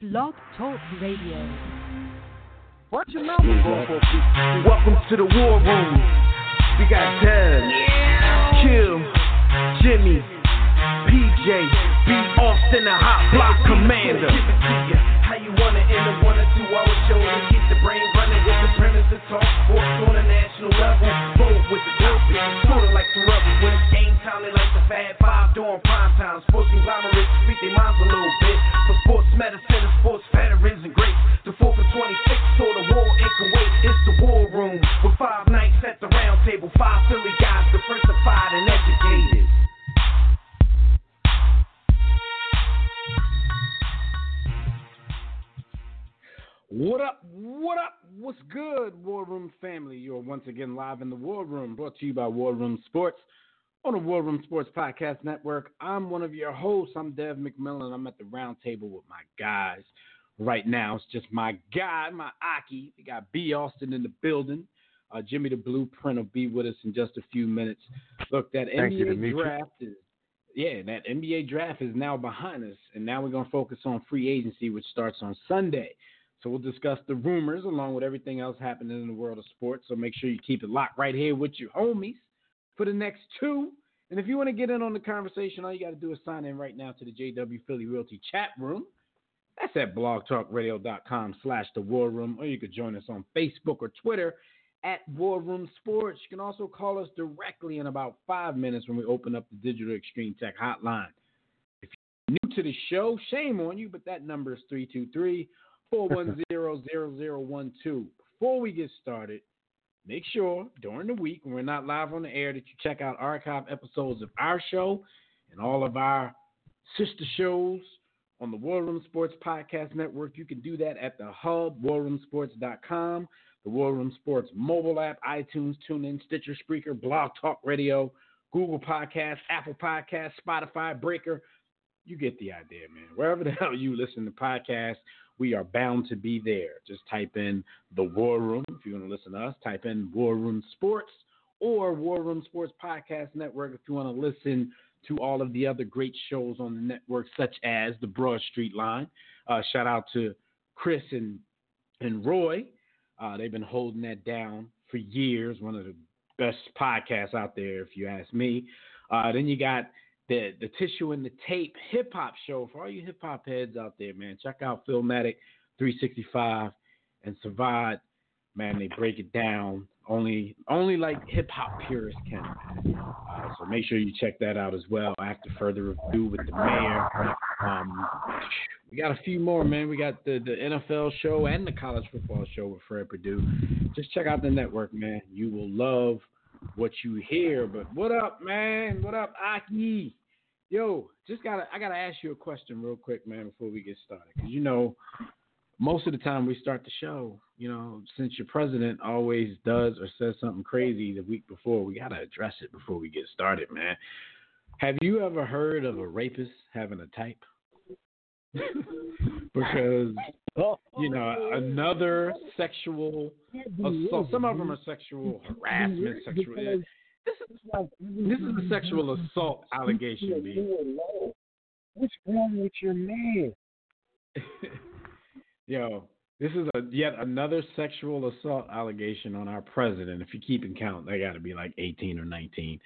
Blog Talk Radio. Watch your mouth, Welcome to the war room. We got Dev, Kill, Jimmy, PJ, B. Austin, the hot block commander. How you wanna end a one or two hour show to keep the brain running with the premise to talk sports on a national level? Bold with the topic, sorta like the rebels when it's game time. They like the Fab Five doing prime time. Sports conglomerates speak their minds a little bit. For sports medicine and sports veterans and greats. The 4th and 26th saw the war in Kuwait. It's the war room with five knights at the round table. Five Philly guys, diversified and educated. What up? What up? What's good, War Room family? You're once again live in the War Room, brought to you by War Room Sports on the War Room Sports Podcast Network. I'm one of your hosts. I'm Dev McMillan. I'm at the round table with my guys right now. It's just my guy, my Aki. We got B. Austin in the building. Uh, Jimmy the Blueprint will be with us in just a few minutes. Look, that Thank NBA draft is yeah, that NBA draft is now behind us, and now we're gonna focus on free agency, which starts on Sunday. So we'll discuss the rumors along with everything else happening in the world of sports. So make sure you keep it locked right here with your homies for the next two. And if you want to get in on the conversation, all you got to do is sign in right now to the JW Philly Realty chat room. That's at blogtalkradio.com slash the war room, or you could join us on Facebook or Twitter at War Room Sports. You can also call us directly in about five minutes when we open up the Digital Extreme Tech hotline. If you're new to the show, shame on you, but that number is 323 410 0012. Before we get started, make sure during the week when we're not live on the air that you check out archive episodes of our show and all of our sister shows on the War Room Sports Podcast Network. You can do that at the hub, warroomsports.com, the War Room Sports mobile app, iTunes, TuneIn, Stitcher, Spreaker, Blog Talk Radio, Google Podcasts, Apple Podcasts, Spotify, Breaker. You get the idea, man. Wherever the hell you listen to podcasts, we are bound to be there. Just type in the War Room. If you want to listen to us, type in War Room Sports or War Room Sports Podcast Network if you want to listen to all of the other great shows on the network, such as the Broad Street Line. Uh, shout out to Chris and and Roy. Uh, they've been holding that down for years. One of the best podcasts out there, if you ask me. Uh, then you got the the Tissue and the Tape hip hop show for all you hip hop heads out there, man. Check out Filmatic 365 and Savad. Man, they break it down only only like hip hop purists can. Uh, so make sure you check that out as well. After further review with the mayor, um, we got a few more, man. We got the the NFL show and the college football show with Fred Purdue. Just check out the network, man. You will love what you hear. But what up, man? What up, Aki? Yo, just gotta I gotta ask you a question real quick, man, before we get started, because you know most of the time we start the show, you know, since your president always does or says something crazy the week before, we gotta address it before we get started, man. Have you ever heard of a rapist having a type? because you know another sexual assault. Some of them are sexual harassment, sexual. This is this is a sexual assault allegation, B. What's wrong with your man? Yo, this is a yet another sexual assault allegation on our president. If you keep in count, they got to be like 18 or 19.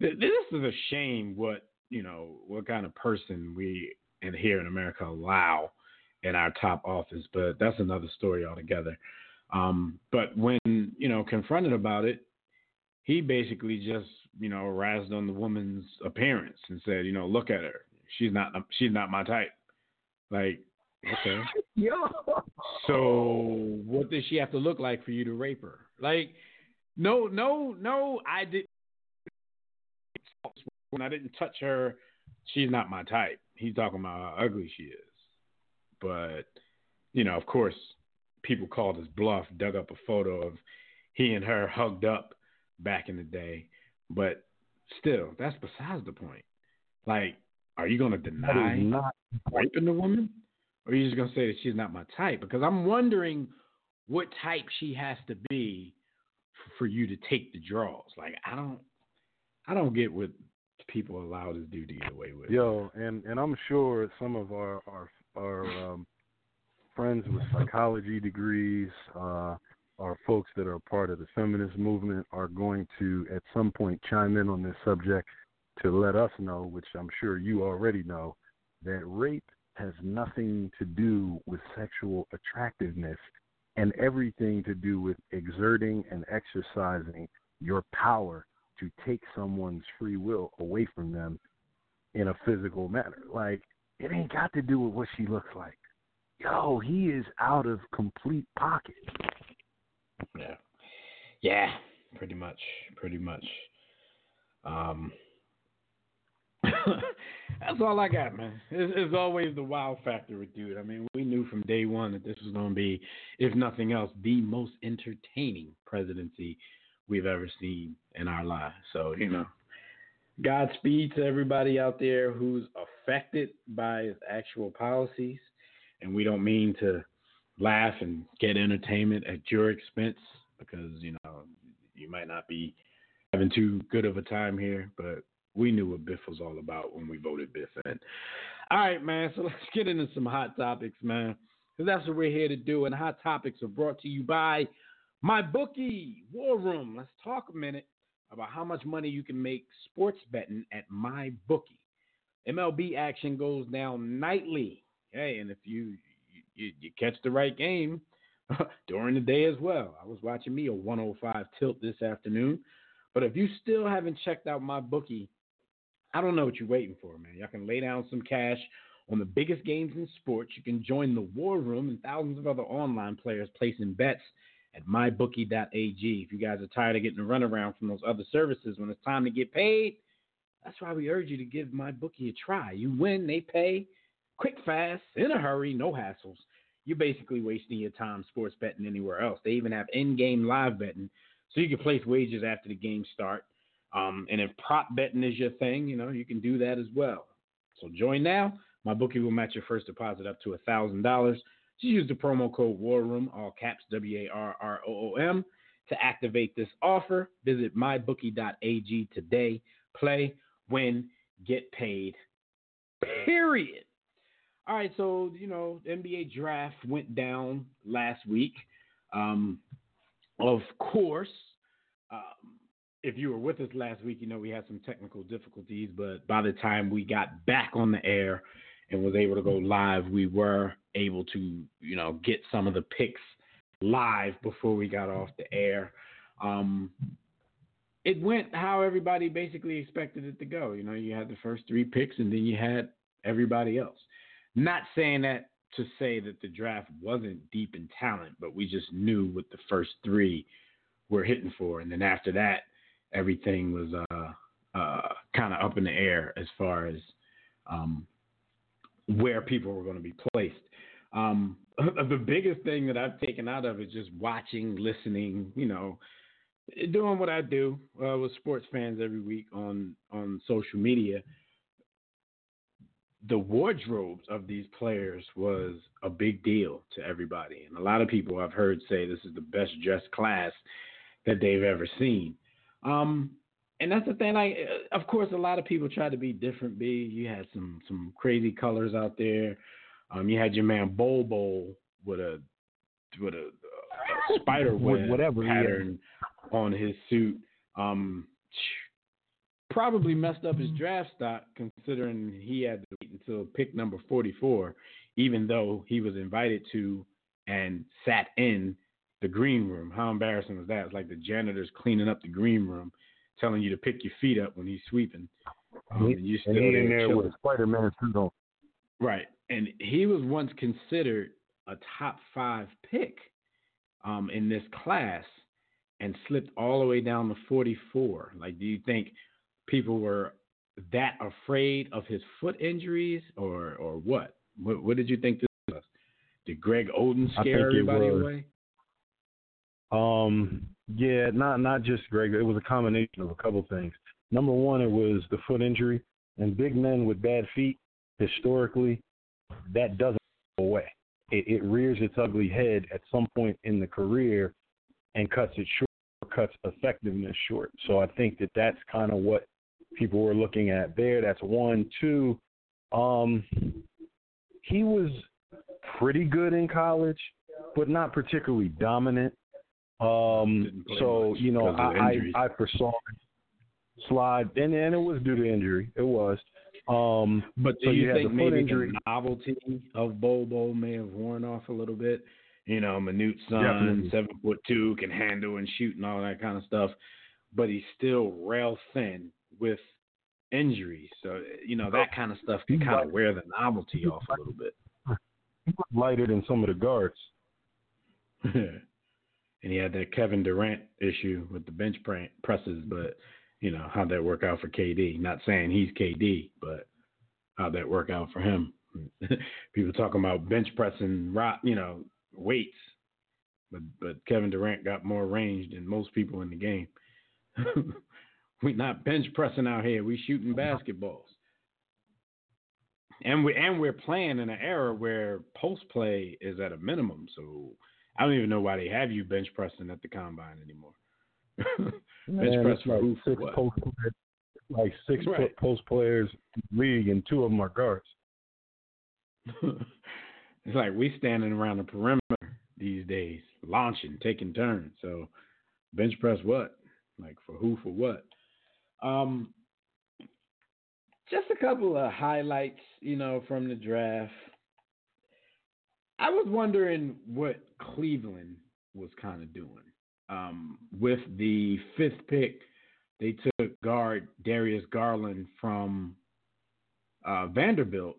This is a shame. What you know, what kind of person we and here in America allow in our top office, but that's another story altogether. Um, but when you know confronted about it, he basically just you know razzed on the woman's appearance and said, you know, look at her, she's not she's not my type. Like, okay. Yo. So what does she have to look like for you to rape her? Like, no, no, no. I did. When I didn't touch her, she's not my type. He's talking about how ugly she is. But you know, of course, people called his bluff, dug up a photo of he and her hugged up back in the day. But still, that's besides the point. Like, are you going to deny not raping the woman? Or are you just gonna say that she's not my type? Because I'm wondering what type she has to be for you to take the draws. Like I don't, I don't get what people allow this dude to get away with. yo, and and I'm sure some of our our our um, friends with psychology degrees, uh, our folks that are part of the feminist movement are going to at some point chime in on this subject to let us know, which I'm sure you already know, that rape has nothing to do with sexual attractiveness and everything to do with exerting and exercising your power to take someone's free will away from them in a physical manner. Like, it ain't got to do with what she looks like. Yo, he is out of complete pocket. Yeah. Yeah, pretty much. Pretty much. Um That's all I got, man. It's, it's, always the wow factor with dude. I mean, we knew from day one that this was going to be, if nothing else, the most entertaining presidency we've ever seen in our lives. So, you know, Godspeed to everybody out there who's affected by his actual policies. And we don't mean to laugh and get entertainment at your expense because, you know, you might not be having too good of a time here, but we knew what Biff was all about when we voted Biff in. All right, man. So let's get into some hot topics, man. Because that's what we're here to do. And hot topics are brought to you by my bookie, War Room. Let's talk a minute about how much money you can make sports betting at my bookie. MLB action goes down nightly. Hey, and if you you, you catch the right game during the day as well. I was watching me a 105 tilt this afternoon. But if you still haven't checked out my bookie, I don't know what you're waiting for, man. Y'all can lay down some cash on the biggest games in sports. You can join the War Room and thousands of other online players placing bets at mybookie.ag. If you guys are tired of getting a runaround from those other services when it's time to get paid, that's why we urge you to give MyBookie a try. You win, they pay, quick, fast, in a hurry, no hassles. You're basically wasting your time sports betting anywhere else. They even have in-game live betting, so you can place wagers after the game start. Um, and if prop betting is your thing, you know, you can do that as well. So join now. My bookie will match your first deposit up to a thousand dollars. Just use the promo code War Room, all caps W A R R O O M, to activate this offer. Visit mybookie.ag today. Play, win, get paid. Period. All right, so you know, the NBA draft went down last week. Um, of course, um, if you were with us last week, you know we had some technical difficulties, but by the time we got back on the air and was able to go live, we were able to, you know, get some of the picks live before we got off the air. Um, it went how everybody basically expected it to go. You know, you had the first three picks and then you had everybody else. Not saying that to say that the draft wasn't deep in talent, but we just knew what the first three were hitting for. And then after that, everything was uh, uh, kind of up in the air as far as um, where people were going to be placed. Um, the biggest thing that I've taken out of it is just watching, listening, you know, doing what I do uh, with sports fans every week on on social media. The wardrobes of these players was a big deal to everybody, and a lot of people I've heard say this is the best dressed class that they've ever seen. Um, and that's the thing. Like, of course, a lot of people try to be different. B, you had some some crazy colors out there. Um, you had your man Bol Bol with a with a, a spider web whatever pattern on his suit. Um, probably messed up his draft stock considering he had to wait until pick number 44, even though he was invited to and sat in the green room. How embarrassing was that? It's like the janitor's cleaning up the green room, telling you to pick your feet up when he's sweeping. Um, and you still and there chilling. with a Spider-Man suit on. Right, and he was once considered a top five pick um, in this class, and slipped all the way down to 44. Like, do you think people were that afraid of his foot injuries, or or what? What, what did you think this was? Did Greg Oden scare everybody away? Um, yeah, not not just Greg. It was a combination of a couple things. Number one, it was the foot injury, and big men with bad feet, historically, that doesn't go away. It, it rears its ugly head at some point in the career, and cuts it short, cuts effectiveness short. So I think that that's kind of what people were looking at there. That's one. Two, um, he was pretty good in college, but not particularly dominant. Um, so you know, I, I I foresaw slide, and and it was due to injury. It was. Um, but do so you, you think maybe injury. the novelty of Bol Bol may have worn off a little bit? You know, Manute son, Definitely. seven foot two, can handle and shoot and all that kind of stuff, but he's still rail thin with injuries. So you know that kind of stuff can kind of wear the novelty off a little bit. He was lighter than some of the guards. and he had that Kevin Durant issue with the bench presses, but you know how'd that work out for KD? Not saying he's KD, but how'd that work out for him? People talking about bench pressing, you know, weights, but but Kevin Durant got more range than most people in the game. we not bench pressing out here. We're shooting uh-huh. basketballs. And we and we're playing in an era where post play is at a minimum. So I don't even know why they have you bench pressing at the combine anymore. bench Man, press for like who? six post players, like six Right. post players in the league, and two of them are guards. it's like we standing around the perimeter these days, launching, taking turns. So bench press what? Like for who? For what? Um, just a couple of highlights, you know, from the draft. I was wondering what Cleveland was kind of doing. Um, with the fifth pick, they took guard Darius Garland from uh, Vanderbilt.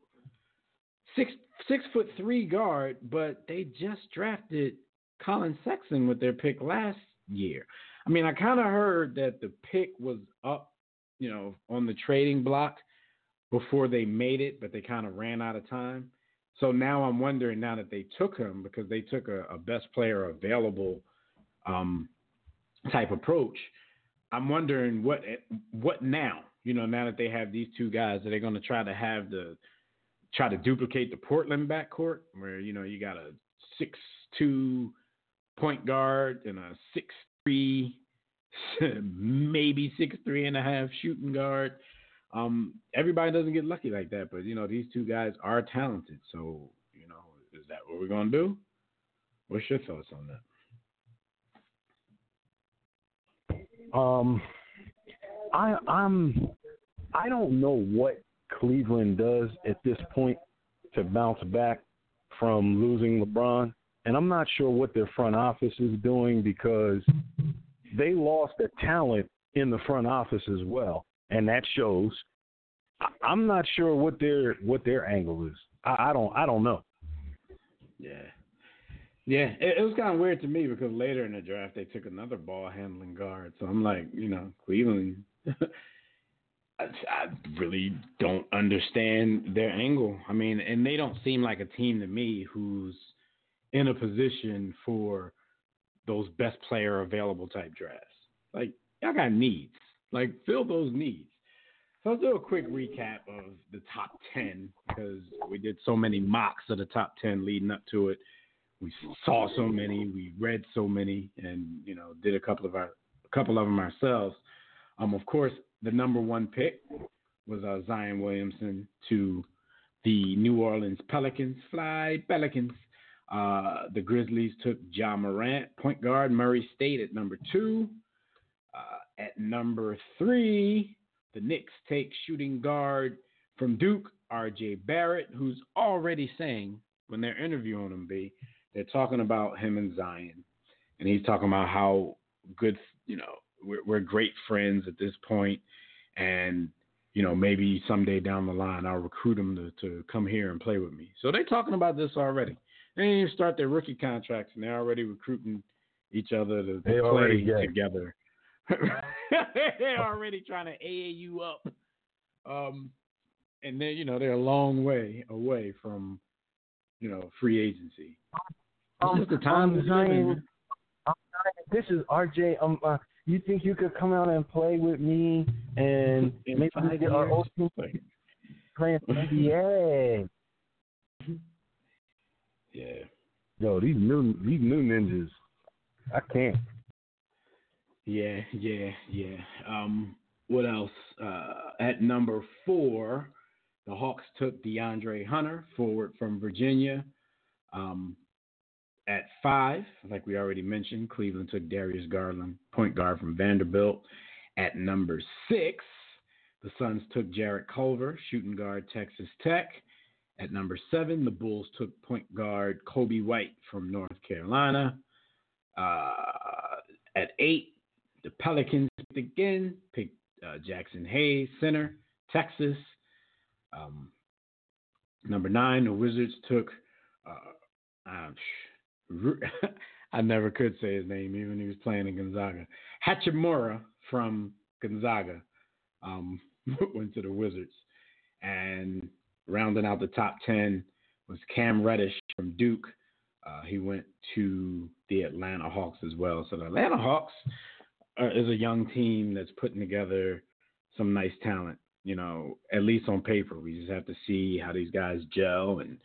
Six six foot three guard, but they just drafted Collin Sexton with their pick last year. I mean, I kind of heard that the pick was up, you know, on the trading block before they made it, but they kind of ran out of time. So now I'm wondering now that they took him because they took a, a best player available um, type approach. I'm wondering what what now? You know, now that they have these two guys, are they going to try to have the try to duplicate the Portland backcourt where you know you got a six two point guard and a six three maybe six three and a half shooting guard. Um, everybody doesn't get lucky like that, but you know these two guys are talented. So you know, is that what we're gonna do? What's your thoughts on that? Um, I I'm I don't know what Cleveland does at this point to bounce back from losing LeBron, and I'm not sure what their front office is doing because they lost a talent in the front office as well, and that shows. I- I'm not sure what their what their angle is. I, I don't I don't know. Yeah. Yeah, it, it was kind of weird to me because later in the draft they took another ball handling guard. So I'm like, you know, Cleveland. I really don't understand their angle. I mean, and they don't seem like a team to me who's in a position for those best player available type drafts. Like y'all got needs. Like fill those needs. So I'll do a quick recap of the top ten because we did so many mocks of the top ten leading up to it. We saw so many, we read so many, and you know did a couple of our a couple of them ourselves. Um, of course, the number one pick was uh, Zion Williamson to the New Orleans Pelicans. Fly Pelicans. Uh, the Grizzlies took Ja Morant, point guard, Murray State at number two. Uh, at number three, the Knicks take shooting guard from Duke, R.J. Barrett, who's already saying when they're interviewing him, B, they're talking about him and Zion, and he's talking about how good, you know, we're, we're great friends at this point, and you know maybe someday down the line I'll recruit him to, to come here and play with me. So they're talking about this already. They didn't even start their rookie contracts, and they're already recruiting each other to, to They play already get it. together. they're already trying to AAU up. Um, and then you know they're a long way away from you know free agency. It's Um, the time um, we live in, Zion, man. um, this is RJ. Um, uh, you think you could come out and play with me and In maybe we get our years. old team Like, playing NBA? Yeah. Yo, these new these new ninjas, I can't. Yeah, yeah, yeah. Um, what else? Uh, at number four, the Hawks took DeAndre Hunter, forward from Virginia. Um, at five, like we already mentioned, Cleveland took Darius Garland, point guard from Vanderbilt. At number six, the Suns took Jarrett Culver, shooting guard, Texas Tech. At number seven, the Bulls took point guard Coby White from North Carolina. Uh, at eight, the Pelicans again, picked uh, Jaxson Hayes, center, Texas. Um, number nine, the Wizards took. Uh, I never could say his name, even he was playing in Gonzaga. Hachimura from Gonzaga um, went to the Wizards. And rounding out the top 10 was Cam Reddish from Duke. Uh, he went to the Atlanta Hawks as well. So the Atlanta Hawks uh, is a young team that's putting together some nice talent. You know, at least on paper, we just have to see how these guys gel and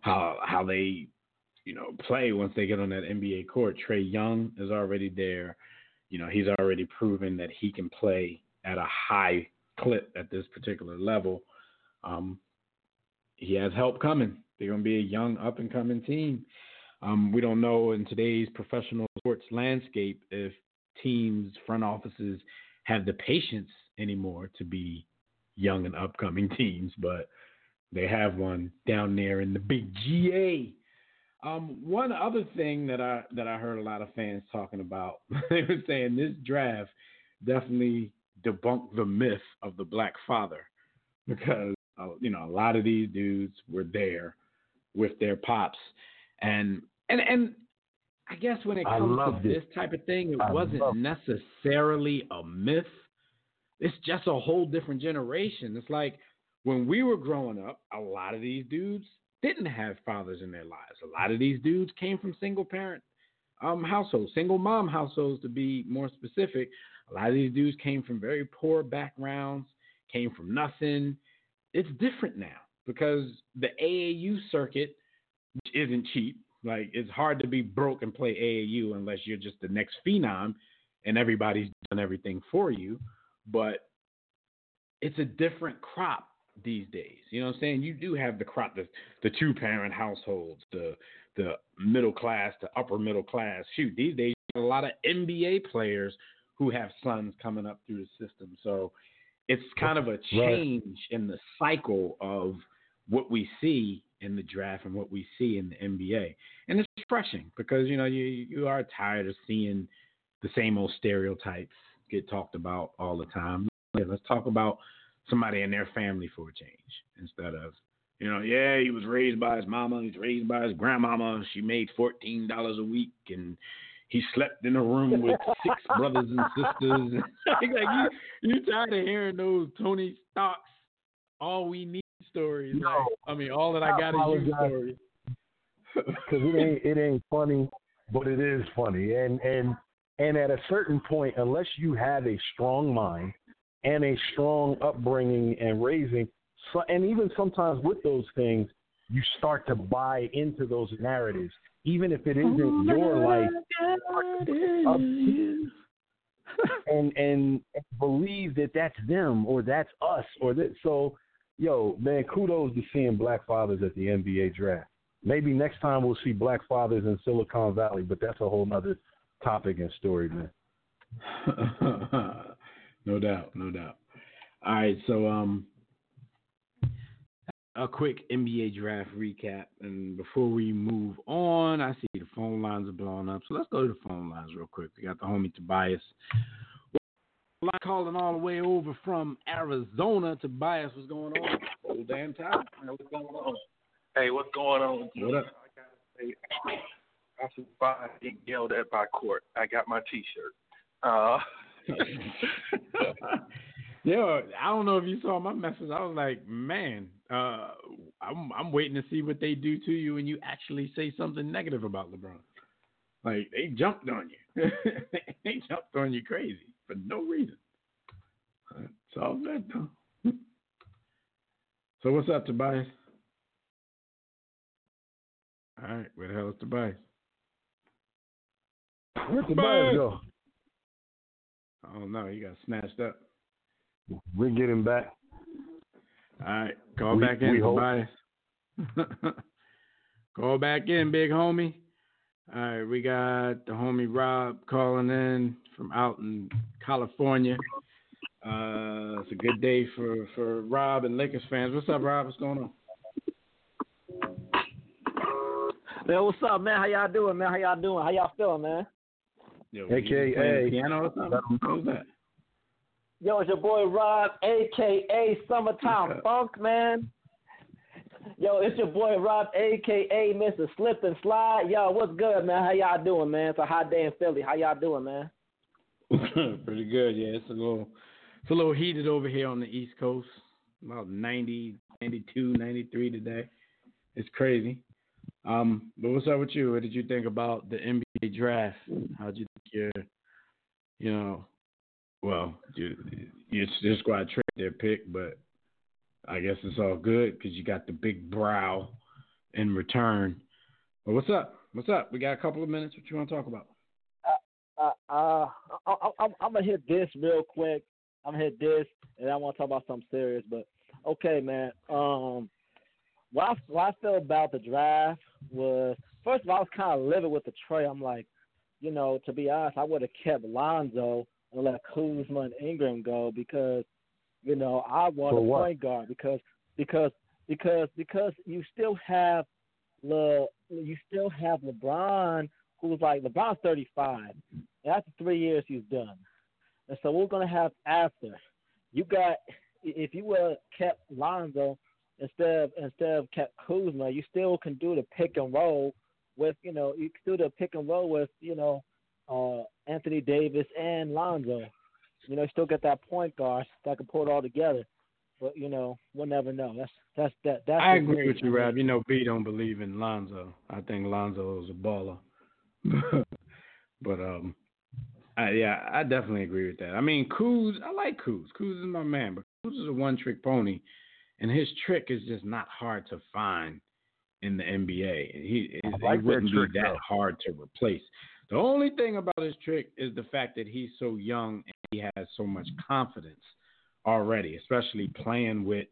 how how they, you know, play once they get on that NBA court. Trae Young is already there. You know, he's already proven that he can play at a high clip at this particular level. Um, he has help coming. They're going to be a young, up and coming team. Um, we don't know in today's professional sports landscape if teams, front offices have the patience anymore to be young and upcoming teams, but they have one down there in the big GA. Um, one other thing that I that I heard a lot of fans talking about, they were saying this draft definitely debunked the myth of the black father because uh, you know a lot of these dudes were there with their pops, and and and I guess when it comes to this type of thing, it I wasn't necessarily a myth. It's just a whole different generation. It's like when we were growing up, a lot of these dudes didn't have fathers in their lives. A lot of these dudes came from single parent um, households, single mom households to be more specific. A lot of these dudes came from very poor backgrounds, came from nothing. It's different now because the AAU circuit, which isn't cheap, like it's hard to be broke and play AAU unless you're just the next phenom and everybody's done everything for you. But it's a different crop these days. You know what I'm saying? You do have the crop, the, the two parent households, the the middle class, the upper middle class. Shoot, these days a lot of NBA players who have sons coming up through the system. So it's kind of a change right. in the cycle of what we see in the draft and what we see in the NBA. And it's refreshing because you know you you are tired of seeing the same old stereotypes get talked about all the time. Yeah, let's talk about somebody in their family for a change instead of you know, yeah, he was raised by his mama, he's raised by his grandmama. She made fourteen dollars a week, and he slept in a room with six brothers and sisters. like you, you tired of hearing those Tony Stocks, all we need stories. No, like, I mean, all that I, I got is you stories. Because it ain't it ain't funny, but it is funny, and and and at a certain point, unless you have a strong mind and a strong upbringing and raising, so, and even sometimes with those things, you start to buy into those narratives, even if it isn't oh your life. and and believe that that's them or that's us or that. So, yo, man, kudos to seeing black fathers at the NBA draft. Maybe next time we'll see black fathers in Silicon Valley, but that's a whole other topic and story, man. no doubt, no doubt. All right, so um, a quick NBA draft recap. And before we move on, I see the phone lines are blowing up. So let's go to the phone lines real quick. We got the homie Tobias. Calling all the way over from Arizona. Tobias, what's going on? Old damn time. What's going on? Hey, what's going on? What up? I gotta say, I survived being yelled at by court. I got my T-shirt. Uh, yeah, I don't know if you saw my message. I was like, man, uh, I'm I'm waiting to see what they do to you when you actually say something negative about LeBron. Like they jumped on you, they jumped on you crazy for no reason. It's all good though. so what's up, Tobias? All right, where the hell is Tobias? Where's Tobias go? I don't know. He got snatched up. We're getting back. All right, call we, back in. Tobias. Call back in, big homie. All right, we got the homie Rob calling in from out in California. Uh, it's a good day for, for Rob and Lakers fans. What's up, Rob? What's going on? Man, what's up, man? How y'all doing, man? How y'all doing? How y'all feeling, man? Yo, AKA. piano or something? What was that? Yo, it's your boy Rob, aka Summertime Funk, man. Yo, it's your boy Rob, aka Mr. Slip and Slide. Yo, what's good, man? How y'all doing, man? It's a hot day in Philly. How y'all doing, man? Pretty good, yeah. It's a little it's a little heated over here on the East Coast. About 90, 92, 93 today. It's crazy. Um, but what's up with you? What did you think about the NBA draft? How'd you think your, you know, well, you, just your squad tricked their pick, but I guess it's all good because you got the big brow in return. But what's up? What's up? We got a couple of minutes. What you want to talk about? Uh, uh, I, I, I'm, I'm gonna hit this real quick. I'm gonna hit this, and I want to talk about something serious. But okay, man. Um, what I, what I felt about the draft was first of all, I was kind of living with the trade. I'm like, you know, to be honest, I would have kept Lonzo let Kuzma and Ingram go because, you know, I want a point guard because because because because you still have Le you still have LeBron who's like LeBron's 35 and after three years he's done, and so we're gonna have after. You got if you would have kept Lonzo instead of instead of kept Kuzma, you still can do the pick and roll with you know you can do the pick and roll with you know uh, Anthony Davis and Lonzo. You know, you still get that point guard that can pull it all together. But you know, we'll never know. That's that's that. That's I agree thing. with you, Rob. You know, B don't believe in Lonzo. I think Lonzo is a baller. but um, I, yeah, I definitely agree with that. I mean, Kuz, I like Kuz. Kuz is my man, but Kuz is a one-trick pony, and his trick is just not hard to find in the NBA. He, I like it wouldn't trick, be that though. hard to replace. The only thing about his trick is the fact that he's so young and he has so much confidence already, especially playing with,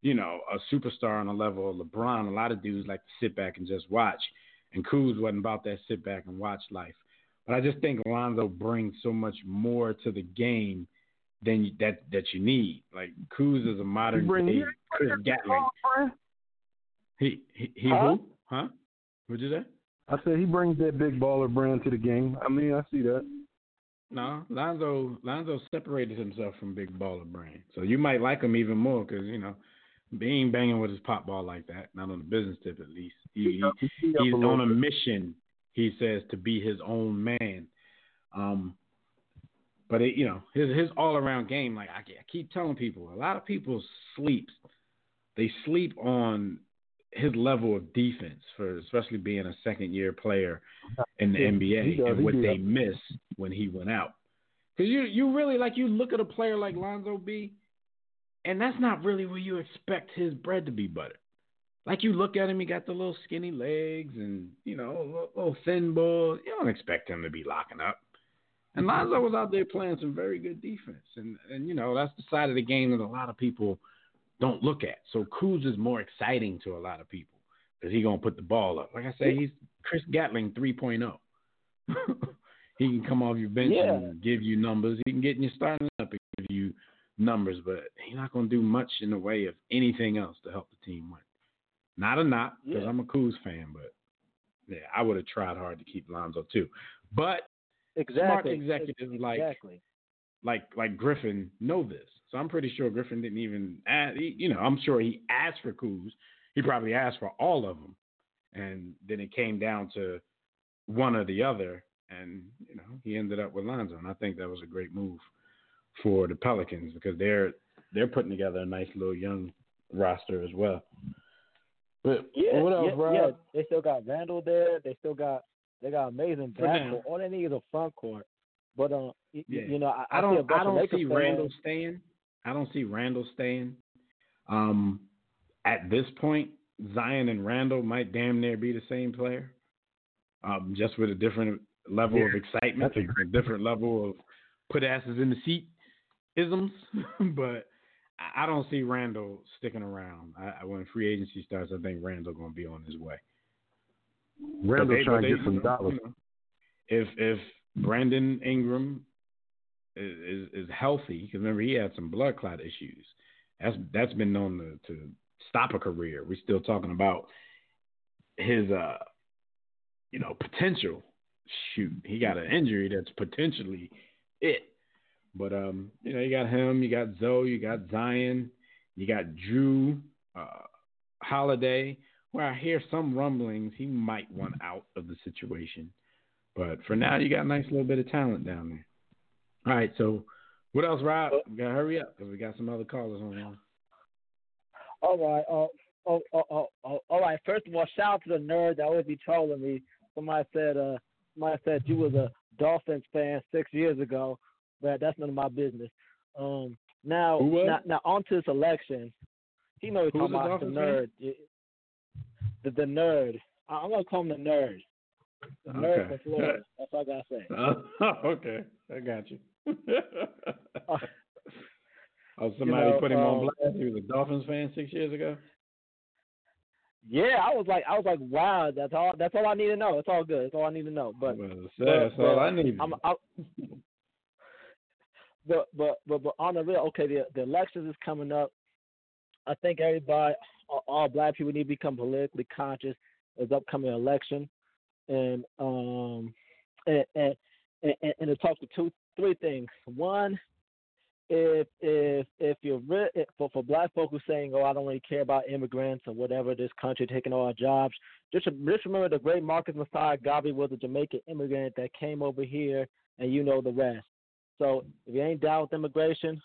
you know, a superstar on the level of LeBron. A lot of dudes like to sit back and just watch, and Kuz wasn't about that sit back and watch life. But I just think Lonzo brings so much more to the game than you, that that you need. Like Kuz is a modern day he Chris Gatling. He he, he Huh? who? Huh? What'd you say? I said he brings that big baller brand to the game. I mean, I see that. No, Lonzo Lonzo separated himself from Big Baller Brand, so you might like him even more because you know, being banging with his pop ball like that, not on the business tip at least. He He he's on a mission. He says to be his own man. Um, but it, you know, his his all around game. Like I, I keep telling people, a lot of people sleep. They sleep on his level of defense for especially being a second year player in the Yeah, NBA does. and what they that. miss when he went out. Because you you really like you look at a player like Lonzo B, and that's not really where you expect his bread to be buttered. Like you look at him, he got the little skinny legs and you know little, little thin balls. You don't expect him to be locking up. And Lonzo was out there playing some very good defense, and and you know that's the side of the game that a lot of people don't look at. So Kuz is more exciting to a lot of people because he gonna put the ball up. Like I say, he's Chris Gatling 3.0. he can come off your bench Yeah. and give you numbers. He can get in your starting up and give you numbers, but he's not gonna do much in the way of anything else to help the team win. Not a not because Yeah. I'm a Kuz fan, but yeah, I would have tried hard to keep Lonzo too. But smart exactly executives like exactly. like like Griffin know this. So I'm pretty sure Griffin didn't even ask, you know, I'm sure he asked for Kuz. He probably asked for all of them. And then it came down to one or the other and you know, he ended up with Lonzo and I think that was a great move for the Pelicans because they're they're putting together a nice little young roster as well. But Yeah, what else, yeah, Rob? yeah. They still got Randle there. They still got they got amazing backcourt. All they need is a front court. But um, Yeah. you know, I, I don't. I don't see Randle staying. I don't see Randle staying. Um, at this point, Zion and Randle might damn near be the same player, um, just with a different level of excitement, a different level of put asses in the seat isms. but I don't see Randle sticking around. I, when free agency starts, I think Randle gonna be on his way. Randle's trying to get some dollars. You know, if if Brandon Ingram is is, healthy, because remember he had some blood clot issues. That's that's been known to, to stop a career. We're still talking about his uh you know potential. Shoot, he got an injury that's potentially it. But um, you know, you got him, you got Zoe, you got Zion, you got Jrue uh, Holiday. Where I hear some rumblings, he might want out of the situation. But for now, you got a nice little bit of talent down there. All right, so what else, Rob? We gotta hurry up because we got some other callers on. All right. Uh, oh, oh, oh, oh, all right. First of all, shout out to the nerd that always be trolling me. Somebody said, uh, somebody said you was a Dolphins fan six years ago, but that's none of my business. Um, now, now, now on to this election. He knows Who's talking about the nerd. The, the nerd. I'm gonna call him the nerd. The nerd Okay. from Florida. That's all I gotta say. Oh, okay, I got you. Oh, somebody know, put him on um, blast. He was a Dolphins fan six years ago. Yeah, I was like, I was like, wow, that's all. That's all I need to know. It's all good. That's all I need to know. But Well, but- that's all I need. I'm, but, but but but on the real, okay, the the elections is coming up. I think everybody, all, all black people, need to become politically conscious of the upcoming election, and um, and and and, and it talks to two, three things. One, if if if you're re- for for black folk who saying, oh, I don't really care about immigrants or whatever, this country taking all our jobs. Just just remember the great Marcus Mosiah Garvey was a Jamaican immigrant that came over here, and you know the rest. So if you ain't down with immigration,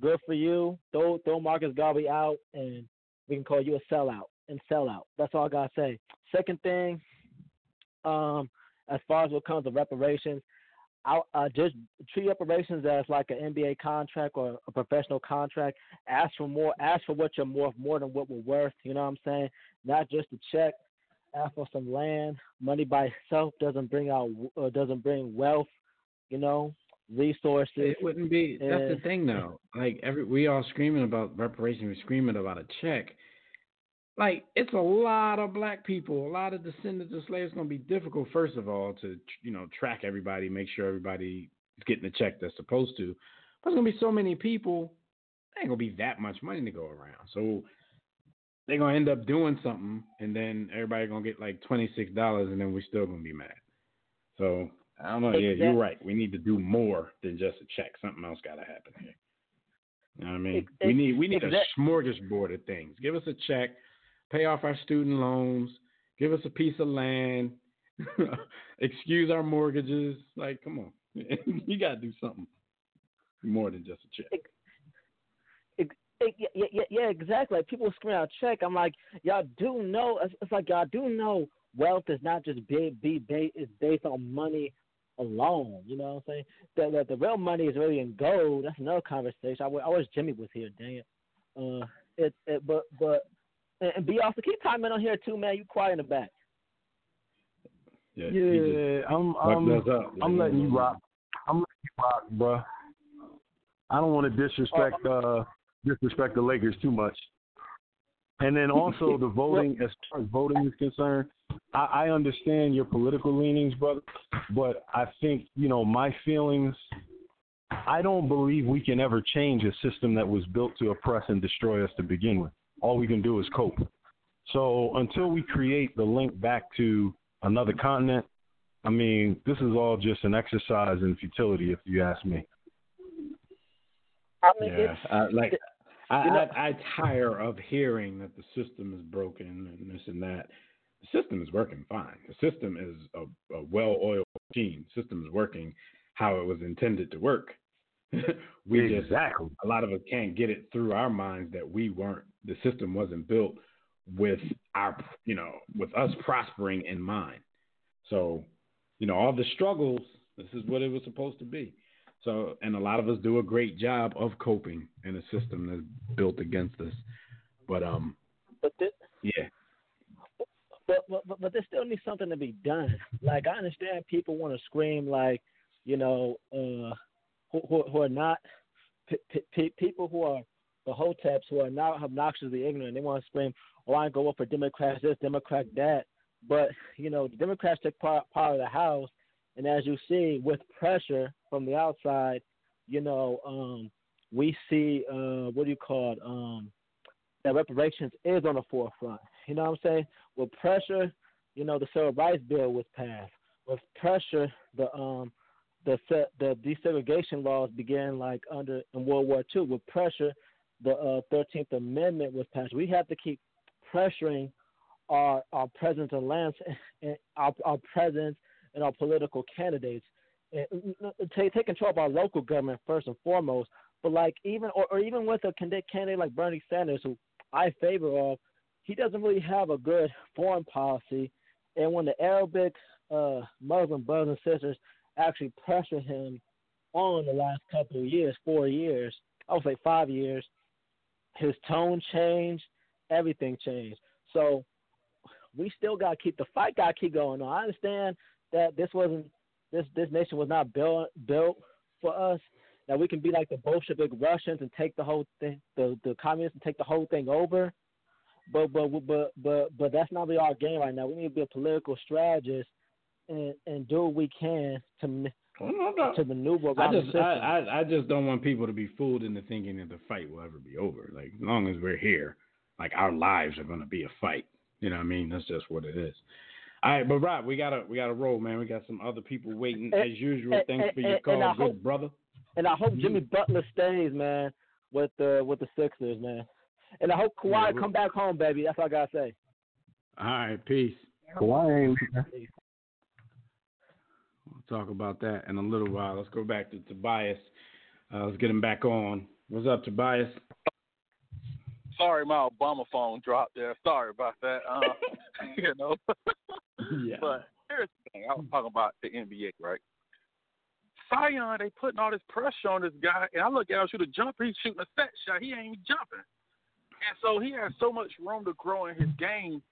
good for you. Throw throw Marcus Garvey out, and we can call you a sellout and sell out. That's all I gotta say. Second thing, um, as far as what comes to reparations, I, I just treat reparations as like an NBA contract or a professional contract. Ask for more. Ask for what you're worth, more than what we're worth. You know what I'm saying? Not just a check. Ask for some land. Money by itself doesn't bring out uh, doesn't bring wealth. You know, resources. It wouldn't be. That's the thing, though. Like every we all screaming about reparations, we're screaming about a check. Like it's a lot of black people, a lot of descendants of slaves. It's gonna be difficult, first of all, to you know track everybody, make sure everybody is getting the check they're supposed to. But there's gonna be so many people. There ain't gonna be that much money to go around. So they're gonna end up doing something, and then everybody gonna get like twenty six dollars, and then we're still gonna be mad. So I don't know. Yeah, you're right. We need to do more than just a check. Something else got to happen here. You know what I mean? Ex- we need we need a smorgasbord of things. Give us a check, pay off our student loans, give us a piece of land, excuse our mortgages. Like, come on, you got to do something more than just a check. Yeah, yeah, yeah, exactly. Like people scream out check. I'm like, y'all do know. It's, like y'all do know wealth is not just be be is based on money alone. You know what I'm saying? The, the the real money is really in gold. That's another conversation. I wish Jimmy was here. Dang it. Uh, it, it but but and, and be also keep timing on here too, man. You quiet in the back. Yeah, Yeah, I'm I'm us up. I'm letting you rock. I'm letting you rock, bro. I don't want to disrespect uh disrespect the Lakers too much. And then also the voting, as far as voting is concerned, I, I understand your political leanings, brother, but I think you know my feelings. I don't believe we can ever change a system that was built to oppress and destroy us to begin with. All we can do is cope. So until we create the link back to another continent, I mean, this is all just an exercise in futility, if you ask me. I mean, Yeah, it's, I, like I, know- I I tire of hearing that the system is broken and this and that. The system is working fine. The system is a, a well-oiled machine. The system is working how it was intended to work. we just a lot of us can't get it through our minds that we weren't the system wasn't built with our you know with us prospering in mind. So you know all the struggles this is what it was supposed to be. So and a lot of us do a great job of coping in a system that's built against us. But um but this, yeah. But, but but there still needs something to be done. Like I understand people want to scream like, you know, uh, who who, who are not p- p- people who are the hoteps who are not obnoxiously ignorant. They want to scream, "Oh, I go up for Democrats this, Democrat that." But you know, the Democrats took part, part of the House, and as you see, with pressure from the outside, you know, um, we see uh, what do you call it? Um, that reparations is on the forefront. You know what I'm saying? With pressure, you know, the civil rights bill was passed. With pressure, the um, the the desegregation laws began like under in World War II. With pressure, the uh, Thirteenth Amendment was passed. We have to keep pressuring our our presidents and lands and our, our presidents and our political candidates. And take, take control of our local government first and foremost. But like even or, or even with a candidate like Bernie Sanders, who I favor of, he doesn't really have a good foreign policy. And when the Arabic uh, Muslim brothers and sisters actually pressure him on the last couple of years, four years, I would say five years, his tone changed, everything changed. So we still got to keep the fight. Got to keep going on. I understand that this wasn't this this nation was not built built for us. That we can be like the Bolshevik Russians and take the whole thing, the the communists and take the whole thing over. But but but but but that's not really our game right now. We need to be a political strategist and and do what we can to to maneuver I just. I, I, I just don't want people to be fooled into thinking that the fight will ever be over. Like as long as we're here, like our lives are going to be a fight. You know what I mean? That's just what it is. All right, but Rob, we gotta we gotta roll, man. We got some other people waiting And- as usual. Eh, eh, and- Thanks for your call, good hope- brother. And I hope Mm. Jimmy Butler stays, man, with the with the Sixers, man. And I hope Kawhi Yeah, come back home, baby. That's all I gotta say. All right, peace. Kawhi ain't We'll talk about that in a little while. Let's go back to Tobias. Uh, let's get him back on. What's up, Tobias? Sorry, my Obama phone dropped there. Sorry about that. Uh, you know, yeah. but here's the thing. I was talking about the NBA, right? Zion, they putting all this pressure on this guy, and I look at him shoot a jumper. He's shooting a set shot. He ain't even jumping, and so he has so much room to grow in his game.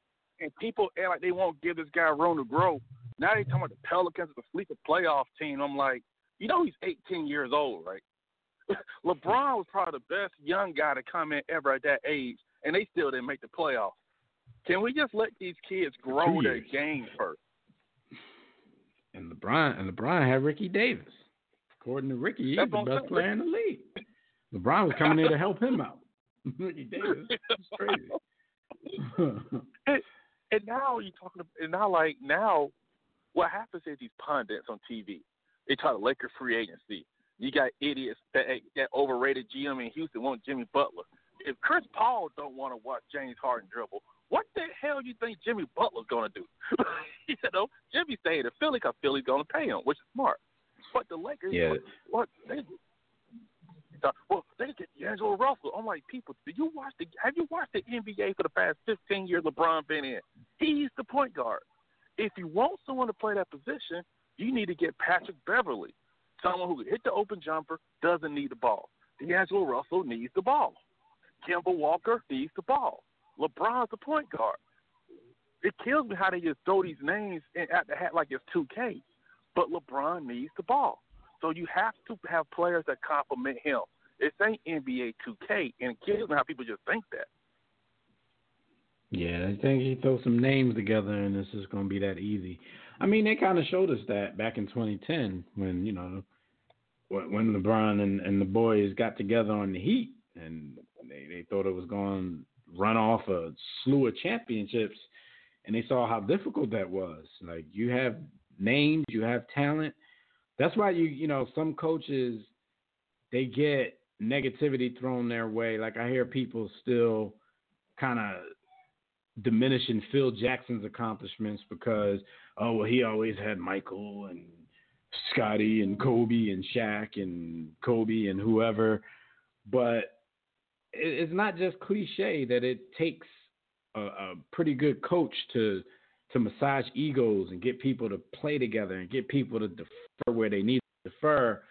And people act like they won't give this guy room to grow. Now they talking about the Pelicans, the sleeper playoff team. I'm like, you know, he's 18 years old, right? LeBron was probably the best young guy to come in ever at that age, and they still didn't make the playoffs. Can we just let these kids grow their game first? And LeBron and LeBron had Ricky Davis. According to Ricky, he's That's the best player in the league. LeBron was coming there to help him out. Ricky Davis, that's crazy. and, and now you're talking, about, and now like now, what happens is these pundits on TV, they try to Laker free agency. You got idiots that that overrated GM in Houston want Jimmy Butler. If Chris Paul don't want to watch James Harden dribble, what the hell you think Jimmy Butler's gonna do? you know, Jimmy staying in Philly because Philly's gonna pay him, which is smart. But the Lakers, Yeah. what, what they well, they get D'Angelo Russell. I'm like, people, do you watch the? Have you watched the NBA for the past 15 years? LeBron been in. He's the point guard. If you want someone to play that position, you need to get Patrick Beverly, someone who can hit the open jumper, doesn't need the ball. D'Angelo Russell needs the ball. Kemba Walker needs the ball. LeBron's the point guard. It kills me how they just throw these names at the hat like it's 2K. But LeBron needs the ball. So you have to have players that complement him. It ain't NBA 2K, and it kills me how people just think that. Yeah, I think he throw some names together and it's just to be that easy. I mean, they kind of showed us that back in 2010 when, you know, when LeBron and, and the boys got together on the Heat and they, they thought it was going to run off a slew of championships and they saw how difficult that was. Like, you have names, you have talent. That's why you, you know, some coaches, they get negativity thrown their way. Like, I hear people still kind of diminishing Phil Jackson's accomplishments because oh well he always had Michael and Scottie and Kobe and Shaq and Kobe and whoever, but it's not just cliche that it takes a, a pretty good coach to to massage egos and get people to play together and get people to defer where they need to defer.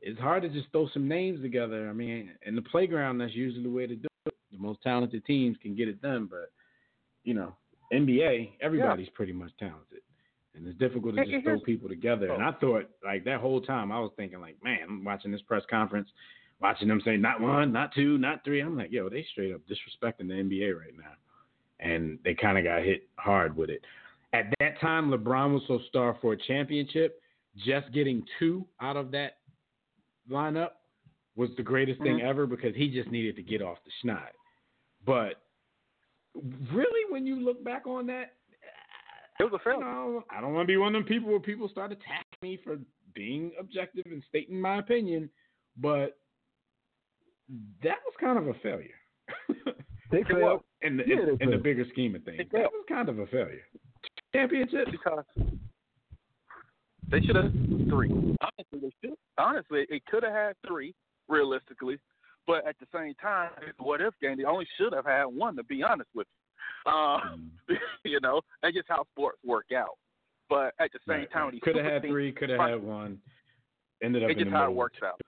It's hard to just throw some names together. I mean, in the playground, that's usually the way to do it. The most talented teams can get it done, but you know, NBA, everybody's pretty much talented. And it's difficult to just throw people together. And I thought, like, that whole time, I was thinking, like, man, I'm watching this press conference, watching them say, not one, not two, not three. I'm like, yo, they straight up disrespecting the NBA right now. And they kind of got hit hard with it. at that time, LeBron was so star for a championship. Just getting two out of that lineup was the greatest Mm-hmm. thing ever because he just needed to get off the schneid. But really, when you look back on that, It was a you failure. know, I don't want to be one of them people where people start attacking me for being objective and stating my opinion, but that was kind of a failure. They It failed. was. in the Yeah, in, in the bigger scheme of things, It that was kind of a failure. Championship. because they should have three. Honestly, they should. Honestly, it could have had three realistically, but at the same time, what if game. They only should have had one. To be honest with you, uh, you know, that's just how sports work out. But at the same Right, time, right. could have had three, could have had one. Ended up It's just how it works out.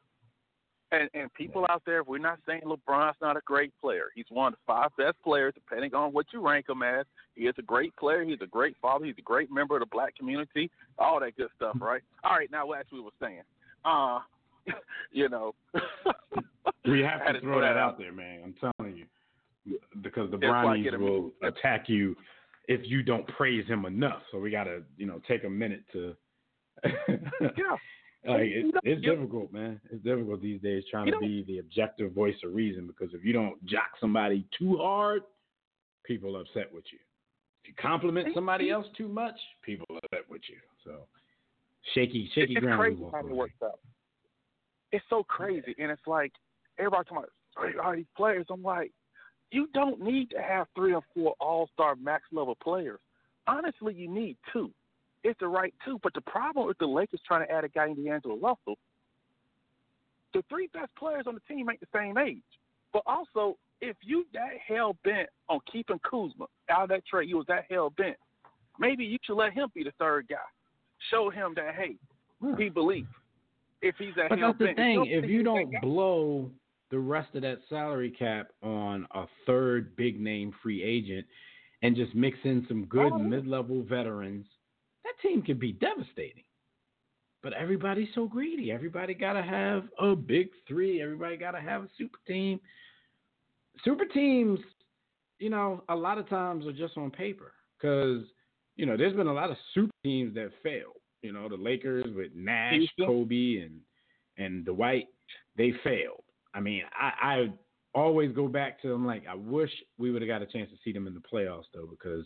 And and people out there, we're not saying LeBron's not a great player. He's one of the five best players, depending on what you rank him as. He is a great player. He's a great father. He's a great member of the black community. All that good stuff, right? All right, now as we were saying, uh, you know, We have to throw that out there, man. I'm telling you, because the Brownies will attack you if you don't praise him enough. So we got to, you know, take a minute to. yeah, Like it, it's difficult, man. It's difficult these days trying You to be the objective voice of reason because if you don't jock somebody too hard, people are upset with you. If you compliment somebody else too much, people are upset with you. So shaky, shaky it's ground. crazy how it works out. It's so crazy, and it's like everybody talking about all these players. I'm like, you don't need to have three or four All Star max level players. Honestly, you need two. It's the right two. But the problem with the Lakers trying to add a guy in D'Angelo Russell, the three best players on the team ain't the same age. But also, if you that hell bent on keeping Kuzma out of that trade, you was that hell bent. Maybe you should let him be the third guy. Show him that hey, hmm. he believes. If he's that But hell that's the thing. If you don't blow the rest of that salary cap on a third big name free agent and just mix in some good Oh. mid level veterans, that team could be devastating. But everybody's so greedy. Everybody got to have a big three. Everybody got to have a super team. Super teams, you know, a lot of times are just on paper because, you know, there's been a lot of super teams that failed. You know, the Lakers with Nash. Kobe, and and Dwight, they failed. I mean, I, I always go back to them like I wish we would have got a chance to see them in the playoffs though, because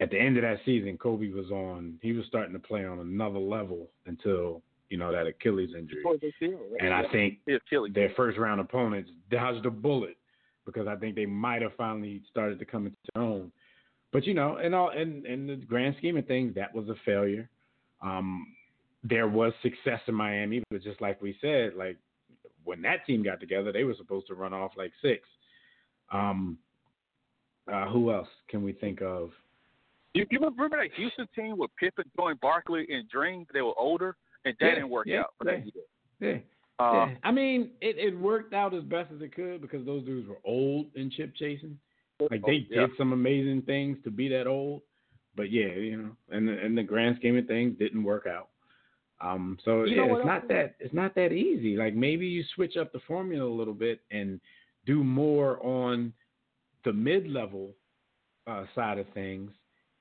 at the end of that season, Kobe was on. He was starting to play on another level until you know that Achilles injury. And I think their first round opponents dodged a bullet because I think they might have finally started to come into their own. But you know, in all in, in the grand scheme of things, that was a failure. Um, there was success in Miami, but just like we said, like when that team got together, they were supposed to run off like six. Um, uh, who else can we think of? You, you remember that Houston team with Pippen, Joy Barkley, and Dream? They were older, and that Yeah, didn't work yeah, out for that yeah. year. Yeah. Uh, yeah. I mean, it, it worked out as best as it could because those dudes were old in chip chasing. Like they yeah. did some amazing things to be that old, but yeah, you know, in the in the grand scheme of things, didn't work out. Um, so You know yeah, what it's else? not that it's not that easy. Like maybe you switch up the formula a little bit and do more on the mid level uh, side of things,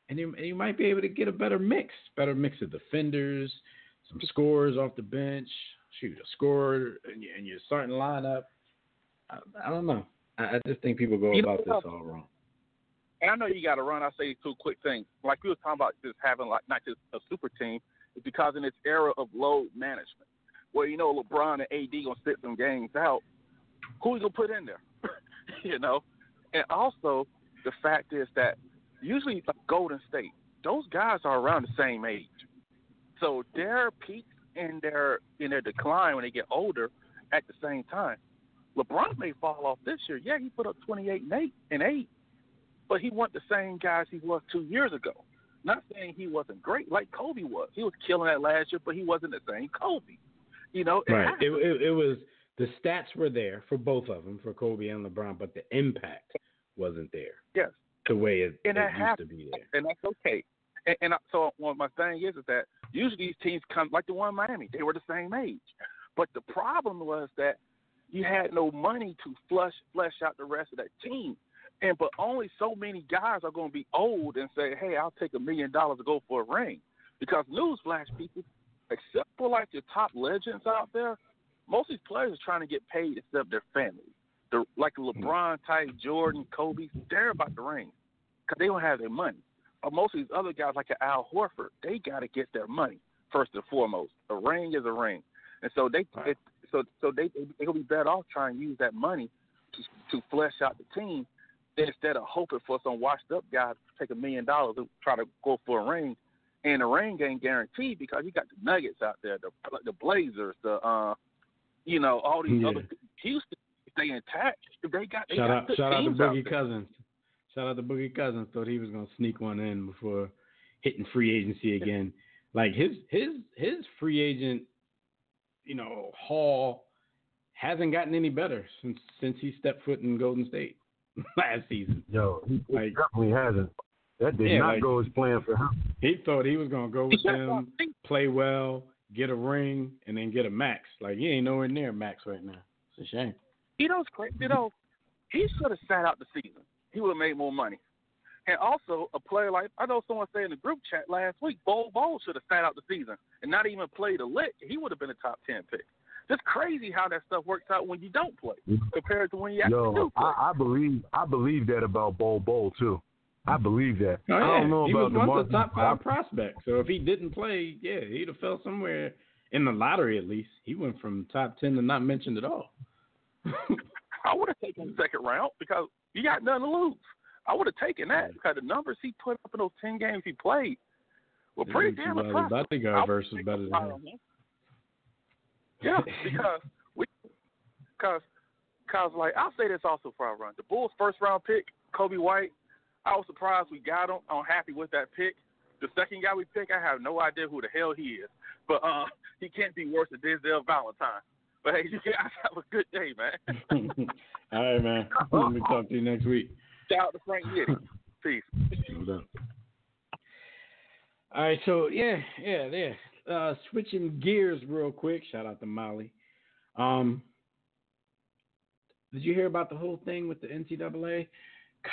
and you, and you might be able to get a better mix, better mix of defenders, some scorers off the bench, shoot a scorer, and, you- and your starting lineup. I, I don't know. I, I just think people go You about this all wrong. and I know you got to run. I'll say two quick things. Like we were talking about just having like not just a super team, it's because in this era of load management, where you know LeBron and AD gonna sit some games out, who you gonna put in there? you know, and also the fact is that usually like Golden State, those guys are around the same age, so their peaks and their in their decline when they get older at the same time. LeBron may fall off this year. Yeah, he put up 28 and 8 and 8, but he wasn't the same guys he was two years ago. Not saying he wasn't great like Kobe was. He was killing that last year, but he wasn't the same Kobe. You know, it Right. It, it, it was the stats were there for both of them, for Kobe and LeBron, but the impact wasn't there yes, the way it, And it used to be there. and that's okay. And, and I, so what my thing is is that usually these teams come like the one in Miami. They were the same age, but the problem was that you had no money to flush flesh out the rest of that team, And but only so many guys are going to be old and say, "Hey, I'll take a million dollars to go for a ring," because newsflash, people, except for like your top legends out there, most of these players are trying to get paid except their families. The like hmm. LeBron type, Jordan, Kobe, they're about the ring because they don't have their money. But most of these other guys, like Al Horford, they got to get their money first and foremost. A ring is a ring, and so they, Right. it, so so they they gonna be better off trying to use that money to to flesh out the team instead of hoping for some washed up guy to take a million dollars and try to go for a ring. And the ring ain't guaranteed because you got the Nuggets out there, the the Blazers, the uh, you know, all these Yeah. other Houston. If they intact, they got they Shout got out, good shout out to teams out Boogie. Cousins. Shout out to Boogie Cousins. Thought he was gonna sneak one in before hitting free agency again. Like his his his free agent, you know, haul hasn't gotten any better since since he stepped foot in Golden State last season. Yo, he he Like- definitely hasn't. That did Yeah, not like- go as planned for him. He thought he was gonna go with them, play well, get a ring, and then get a max. Like he ain't nowhere near max right now. It's a shame. You know, it's crazy. You know, he should have sat out the season. He would have made more money. And also, a player like I know someone said in the group chat last week, Bol Bol should have sat out the season and not even played a lick. He would have been a top ten pick. Just crazy how that stuff works out when you don't play compared to when you actually do Yo, play. I, I believe I believe that about Bol Bol too. I believe that. Oh, I don't know he about was once DeMarcus. a top five prospect. So if he didn't play, yeah, he'd have fell somewhere in the lottery at least. He went from top ten to not mentioned at all. I would have taken the second round because you got nothing to lose. I would have taken that because the numbers he put up in those ten games he played were pretty damn impressive. About I go would versus take better than shot him. Yeah, because we, because, because like I'll say this also for our run. The Bulls' first round pick, Coby White. I was surprised we got him. I'm happy with that pick. The second guy we pick, I have no idea who the hell he is, but uh, he can't be worse than Denzel Valentine. But hey, you guys have a good day, man. all right, man. Let me talk to you next week. Shout out to Frank Yiddy. Peace. All right, so yeah, yeah, yeah. Uh, switching gears real quick. Shout out to Molly. Um, did you hear about the whole thing with the NCAA?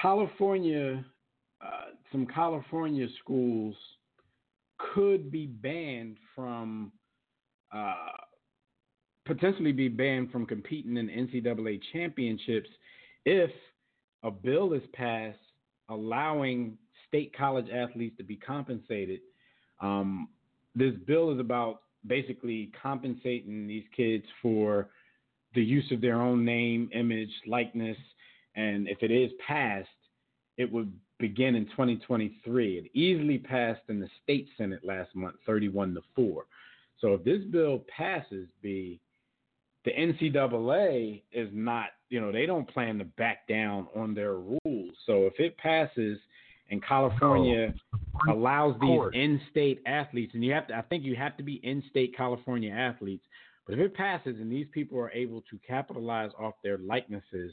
California, uh, some California schools could be banned from, uh, potentially be banned from competing in NCAA championships if a bill is passed allowing state college athletes to be compensated. Um, this bill is about basically compensating these kids for the use of their own name, image, likeness, and if it is passed, it would begin in 2023. It easily passed in the state senate last month, 31 to four. So if this bill passes, B, the NCAA is not, you know, they don't plan to back down on their rules. So if it passes and California allows these in-state athletes, and you have to, I think you have to be in-state California athletes. But if it passes and these people are able to capitalize off their likenesses,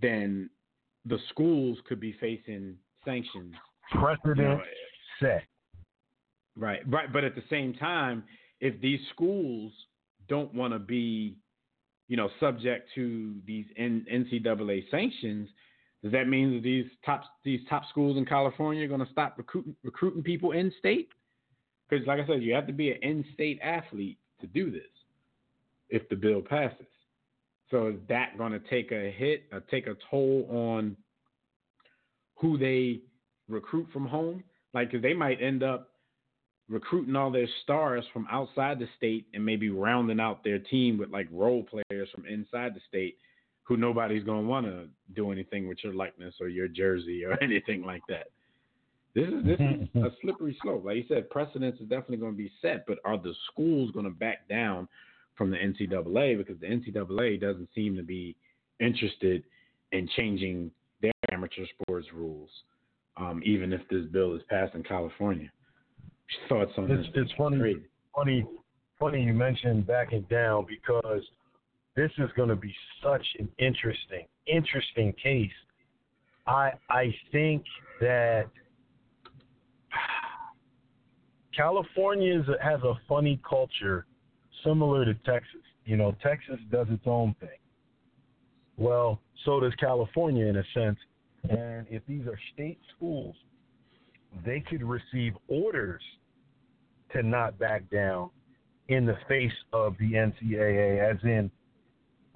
then the schools could be facing sanctions. you Precedent know, set. Right, right. But at the same time, if these schools don't want to be, you know, subject to these N- NCAA sanctions, does that mean that these top these top schools in California are going to stop recruiting recruiting people in state? Because, like I said, you have to be an in-state athlete to do this if the bill passes. So is that going to take a hit, or take a toll on who they recruit from home? Like, because they might end up recruiting all their stars from outside the state and maybe rounding out their team with like role players from inside the state who nobody's going to want to do anything with your likeness or your jersey or anything like that. This is this is a slippery slope. Like you said, precedence is definitely going to be set, but are the schools going to back down from the NCAA because the NCAA doesn't seem to be interested in changing their amateur sports rules, um, even if this bill is passed in California. Thoughts on It's this? it's funny Crazy. funny funny you mentioned backing down because this is going to be such an interesting interesting case. I I think that California is, has a funny culture similar to Texas. You know, Texas does its own thing. Well, so does California in a sense. And if these are state schools, they could receive orders to not back down in the face of the NCAA, as in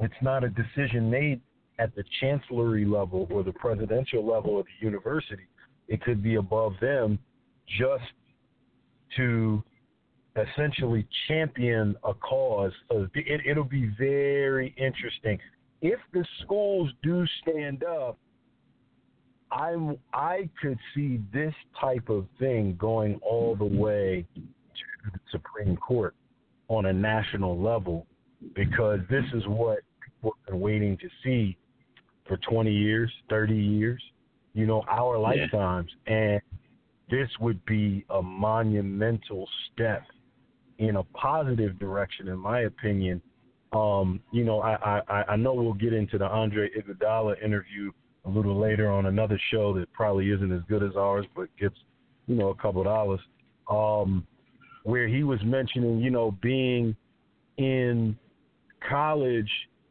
it's not a decision made at the chancellery level or the presidential level of the university. It could be above them just to essentially champion a cause. It, it'll be very interesting. If the schools do stand up, I'm I could see this type of thing going all the way to the Supreme Court on a national level because this is what been waiting to see for 20 years, 30 years, you know, our lifetimes. Yeah. And this would be a monumental step in a positive direction, in my opinion. Um, you know, I, I, I know we'll get into the Andre Iguodala interview a little later on another show that probably isn't as good as ours, but gets, you know, a couple of dollars. Um, where he was mentioning, you know, being in college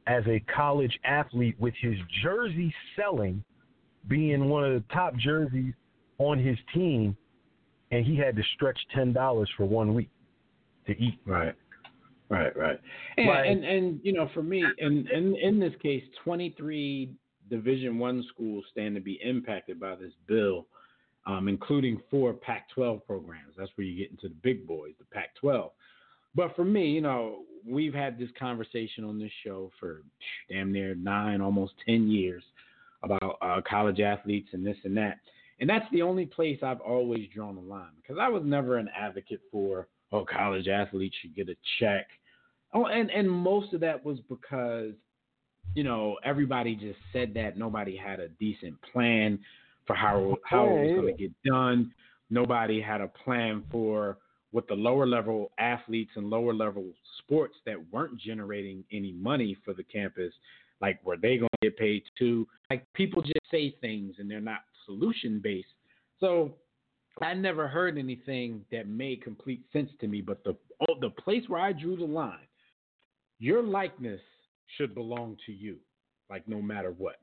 as a college athlete with his jersey selling, being one of the top jerseys on his team, and he had to stretch ten dollars for one week to eat. Right. Right, right. And, like, and and you know, for me, in in in this case, twenty three Division One schools stand to be impacted by this bill, um, including four Pac-12 programs. That's where you get into the big boys, the Pac-12. But for me, you know, we've had this conversation on this show for damn near nine, almost ten years about uh, college athletes and this and that. And that's the only place I've always drawn the line because I was never an advocate for oh college athletes should get a check. Oh, and and most of that was because you know, everybody just said that nobody had a decent plan for how how it was going to get done. Nobody had a plan for what the lower level athletes and lower level sports that weren't generating any money for the campus, like were they going to get paid too? Like people just say things and they're not solution based. So I never heard anything that made complete sense to me. But the oh, the place where I drew the line, your likeness should belong to you, like no matter what.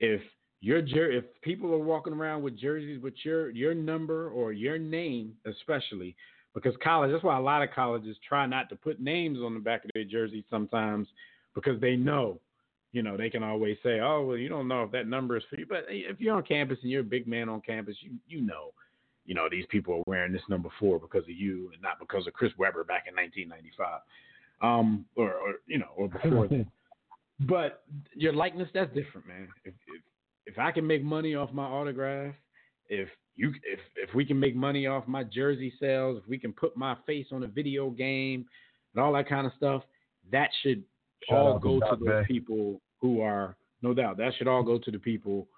If your jer- if people are walking around with jerseys with your your number or your name, especially because college, that's why a lot of colleges try not to put names on the back of their jerseys sometimes because they know, you know, they can always say, oh well, you don't know if that number is for you. But if you're on campus and you're a big man on campus, you you know, you know these people are wearing this number four because of you and not because of Chris Webber back in 1995 um, or, or you know, or before then. But your likeness, that's different, man. If, if if I can make money off my autograph, if you if if we can make money off my jersey sales, if we can put my face on a video game and all that kind of stuff, that should Shout all go to those people who are no doubt. That should all go to the people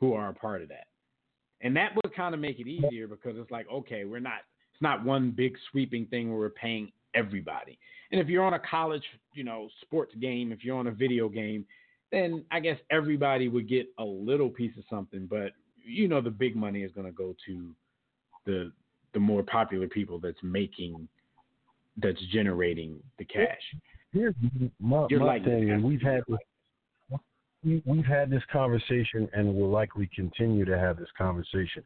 who are a part of that. And that would kind of make it easier because it's like, okay, we're not it's not one big sweeping thing where we're paying everybody. And if you're on a college, you know, sports game, if you're on a video game, then I guess everybody would get a little piece of something, but you know the big money is going to go to the the more popular people that's making that's generating the cash. Here's my, my thing, and we've had this, we've had this conversation, and we'll likely continue to have this conversation.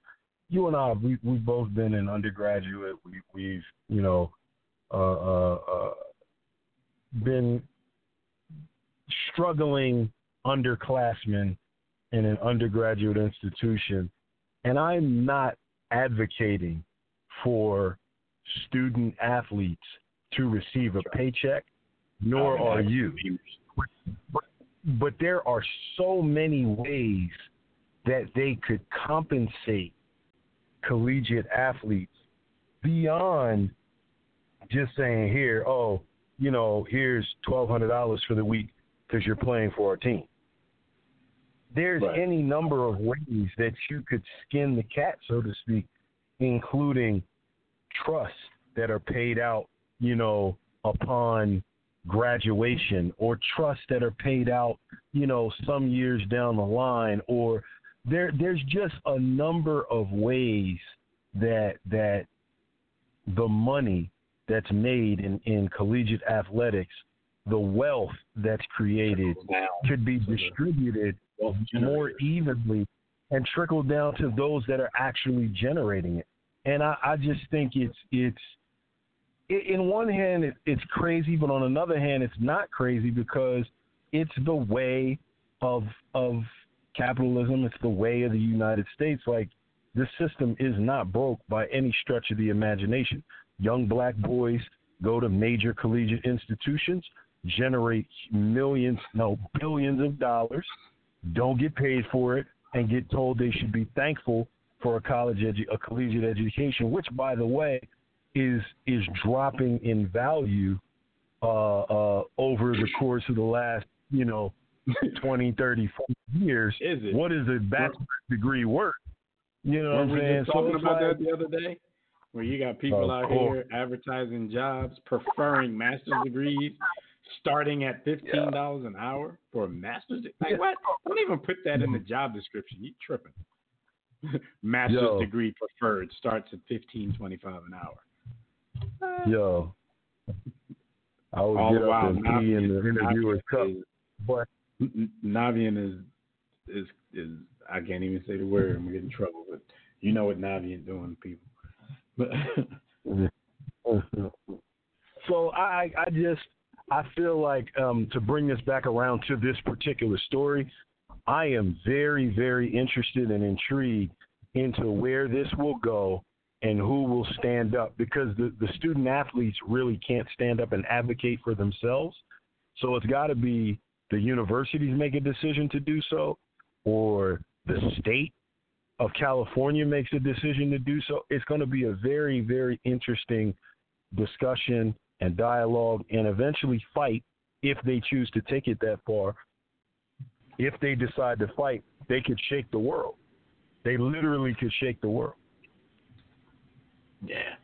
You and I, we we've both been an undergraduate. We we've you know uh, uh, uh, been struggling underclassmen in an undergraduate institution, and I'm not advocating for student athletes to receive a paycheck, nor are you. But, but there are so many ways that they could compensate collegiate athletes beyond just saying here, oh, you know, here's twelve hundred dollars for the week because you're playing for our team. There's right. any number of ways that you could skin the cat, so to speak, including trusts that are paid out, you know, upon graduation or trusts that are paid out, you know, some years down the line or there there's just a number of ways that that the money that's made in, in collegiate athletics the wealth that's created could be distributed more evenly and trickle down to those that are actually generating it. And I, I just think it's it's in one hand it, it's crazy, but on another hand it's not crazy because it's the way of of capitalism. It's the way of the United States. Like this system is not broke by any stretch of the imagination. Young black boys go to major collegiate institutions, generate millions, no billions of dollars, don't get paid for it, and get told they should be thankful for a college edu- a collegiate education, which, by the way, is is dropping in value uh, uh, over the course of the last, you know, 20, 30, 40 years. Is it? What is a bachelor's degree worth? You know what I'm saying? just talking about like- that the other day? Where you got people out course. here advertising jobs, preferring master's degrees, starting at fifteen dollars an hour for a master's. De- like Yeah. what? Don't even put that in the mm-hmm. job description. You tripping? master's Yo. degree preferred starts at fifteen twenty five an hour. Yo, I would All get up and pee in the Navian- interviewer's cup, is- but Navian is is is I can't even say the word. I'm gonna get in trouble, but you know what Navian doing, people. But so I I just I feel like um, to bring this back around to this particular story, I am very very interested and intrigued into where this will go and who will stand up because the the student athletes really can't stand up and advocate for themselves. So it's got to be the universities make a decision to do so, or the state of California makes a decision to do so. It's going to be a very, very interesting discussion and dialogue and eventually fight if they choose to take it that far. If they decide to fight, they could shake the world. They literally could shake the world. Yeah.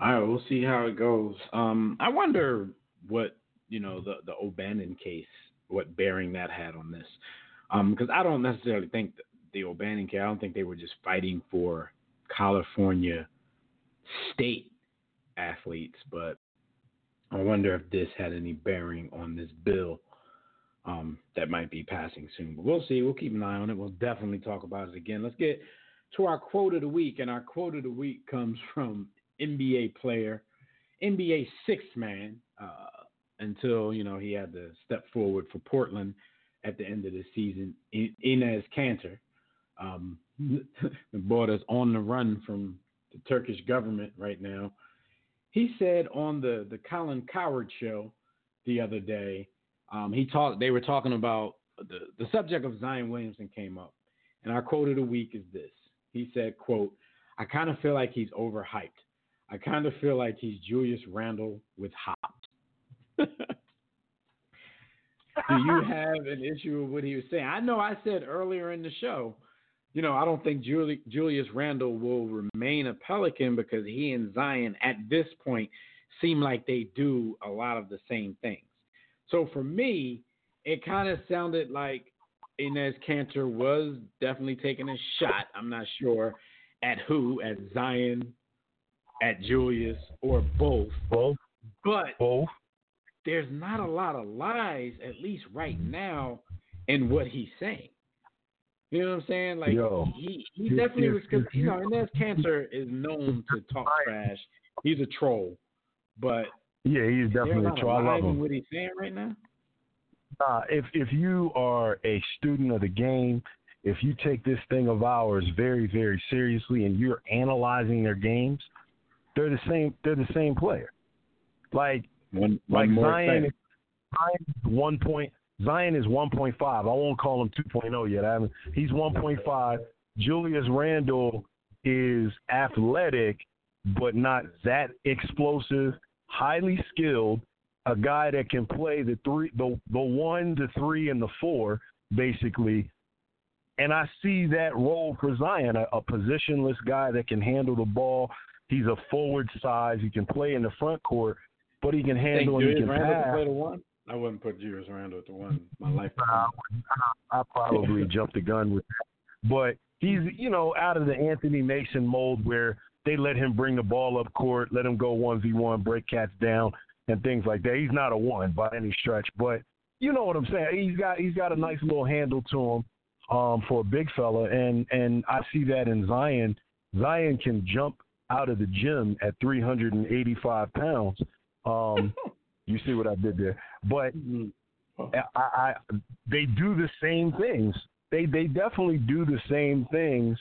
All right, we'll see how it goes. Um, I wonder what you know the the O'Bannon case, what bearing that had on this, because I don't necessarily think the O'Bannon case. I don't think they were just fighting for California state athletes, but I wonder if this had any bearing on this bill um, that might be passing soon. But we'll see. We'll keep an eye on it. We'll definitely talk about it again. Let's get to our quote of the week, and our quote of the week comes from NBA player, NBA sixth man, uh, until you know he had to step forward for Portland at the end of the season. In- Enes Kanter, um, the that's on the run from the Turkish government right now. He said on the the Colin Cowherd show the other day, um, he talked. They were talking about the the subject of Zion Williamson came up, and our quote of the week is this. He said, "quote I kind of feel like he's overhyped. I kind of feel like he's Julius Randle with hops." Do you have an issue with what he was saying? I know I said earlier in the show, you know, I don't think Juli- Julius Randle will remain a Pelican because he and Zion at this point seem like they do a lot of the same things. So for me, it kind of sounded like Enes Kanter was definitely taking a shot. I'm not sure at who, at Zion, at Julius, or both. Both, But both. there's not a lot of lies, at least right now, in what he's saying. You know what I'm saying? Like Yo, he, he if- definitely if- was because you you- know Inez Cancer is known to talk trash. He's a troll, but Yeah, he's definitely lot a troll. I love him. what he's saying right now. Uh, if if you are a student of the game, if you take this thing of ours very very seriously and you're analyzing their games, they're the same. They're the same player. Like One, like one more Zion, Zion is one point. Zion is one point five. I won't call him 2.0 yet. I haven't. He's 1.5. Julius Randle is athletic, but not that explosive. Highly skilled. A guy that can play the three, the the one, the three, and the four, basically. And I see that role for Zion, a, a positionless guy that can handle the ball. He's a forward size. He can play in the front court, but he can handle and he can can pass. play the one? I wouldn't put Julius Randle at the one. My life. Nah, I probably jumped the gun with that. But he's, you know, out of the Anthony Mason mold where they let him bring the ball up court, let him go 1v1, break cats down, and things like that. He's not a one by any stretch, but you know what I'm saying. He's got he's got a nice little handle to him um, for a big fella, and and I see that in Zion. Zion can jump out of the gym at 385 pounds. Um, you see what I did there, but Mm-hmm. I, I they do the same things. They they definitely do the same things.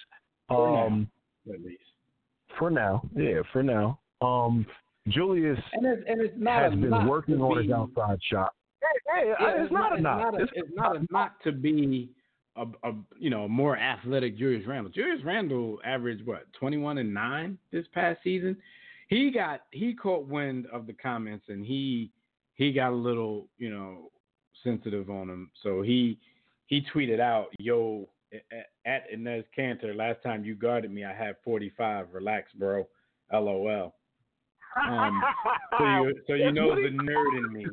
For now. Um, At least. for now, yeah, for now. Um, Julius And it's and it's not has been working on his be- outside shot. Hey, hey, Yeah, it's, not a knock. It's, it's not a knock to be a, a you know more athletic Julius Randle. Julius Randle averaged what twenty one and nine this past season. He got he caught wind of the comments and he he got a little you know sensitive on him. So he he tweeted out, "Yo, at, Enes Kanter, last time you guarded me, I had forty five. Relax, bro. LOL." Um, so you so you know the nerd in me.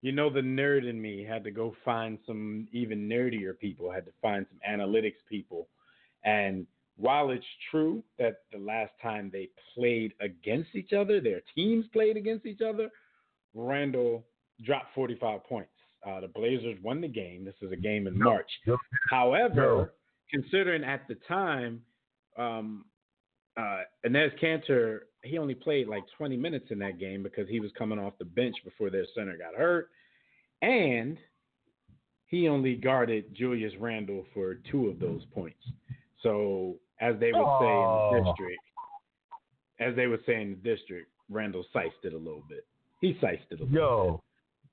You know the nerd in me had to go find some even nerdier people, had to find some analytics people. And while it's true that the last time they played against each other, their teams played against each other, Randle dropped 45 points. Uh, the Blazers won the game. This is a game in March. However, considering at the time, um, uh, Enes Kanter, he only played like 20 minutes in that game because he was coming off the bench before their center got hurt. And he only guarded Julius Randle for two of those points. So, as they would say in the Oh. district, as they would say in the district, Randle sized it a little bit. He sized it a little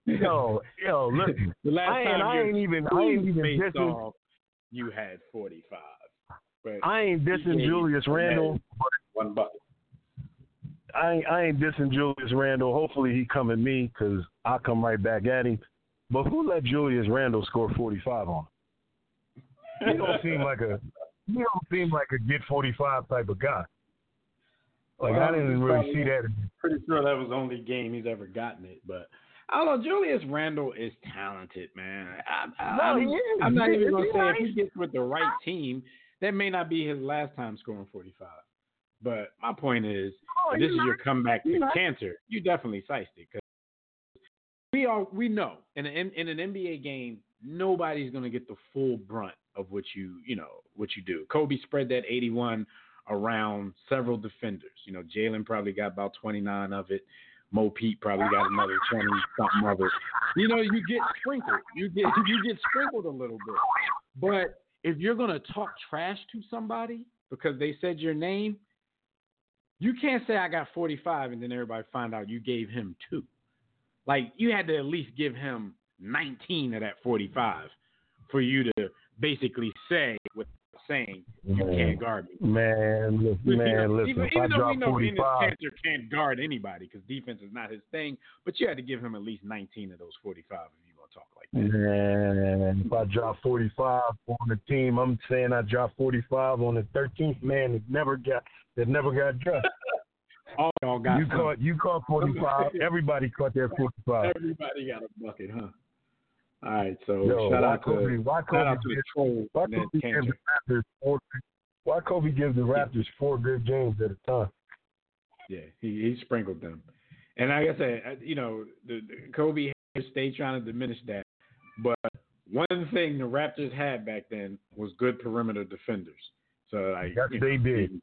Yo, yo, yo, listen. the last I ain't, time I ain't even, I ain't even dissing. off, you had 45. But I ain't dissing Julius Randle. one bucket. I ain't, I ain't dissing Julius Randle. Hopefully he come at me because I'll come right back at him. But who let Julius Randle score 45 on him? He don't seem like a he don't seem like a get 45 type of guy. Like I didn't really see that. pretty sure that was the only game he's ever gotten it. But I don't know. Julius Randle is talented, man. I, I, No, I'm, he is. I'm not even gonna say nice. if he gets with the right team, that may not be his last time scoring 45. But my point is, Oh, this is your comeback to nice. cancer. You definitely sized it because we are we know in an in an NBA game nobody's gonna get the full brunt of what you you know what you do. Kobe spread that 81 around several defenders. You know, Jalen probably got about 29 of it. Mo Pete probably got another 20 something of it. You know, you get sprinkled. You get you get sprinkled a little bit. But if you're gonna talk trash to somebody because they said your name, you can't say I got 45 and then everybody find out you gave him two. Like you had to at least give him 19 of that 45 for you to basically say saying you can't guard me. Man, listen, You know, man, listen. even, if even though we drop know Venus 45, Cancer can't guard anybody because defense is not his thing, but you had to give him at least 19 of those 45 if you're gonna talk like that. man, if I drop 45 on the team, I'm saying I dropped 45 on the 13th man that never got that never got dressed. All y'all got You some. caught you caught 45. Everybody caught their 45. Everybody got a bucket, huh? All right, so Yo, shout why out Kobe? to Why shout out Kobe? to the gives- troll Why Kobe gives the Raptors four? Why Kobe gives the Raptors four good games at a time? Yeah, he, he sprinkled them. And like I said, you know, the, the Kobe stay trying to diminish that. But one thing the Raptors had back then was good perimeter defenders. So like Yes, you they know, did.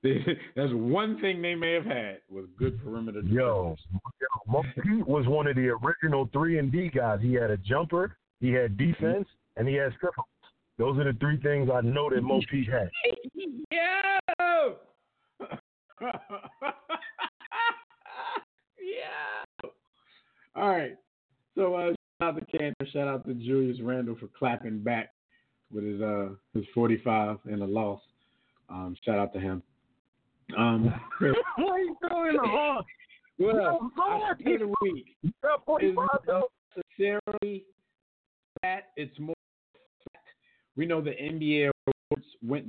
That's one thing they may have had was good perimeter defenders. Yo, yo, Mo Pete was one of the original three and D guys. He had a jumper, he had defense, and he had strip. Those are the three things I know that Mo Pete had. Yo! yeah. All right. So uh, shout out to Kanter. Shout out to Julius Randle for clapping back with his uh his 45 and a loss. Um, shout out to him. Um, Why you throwing the hard? well, Go our ahead. pick of the week You got 45 though. necessarily that. It's more fact. We know the NBA awards went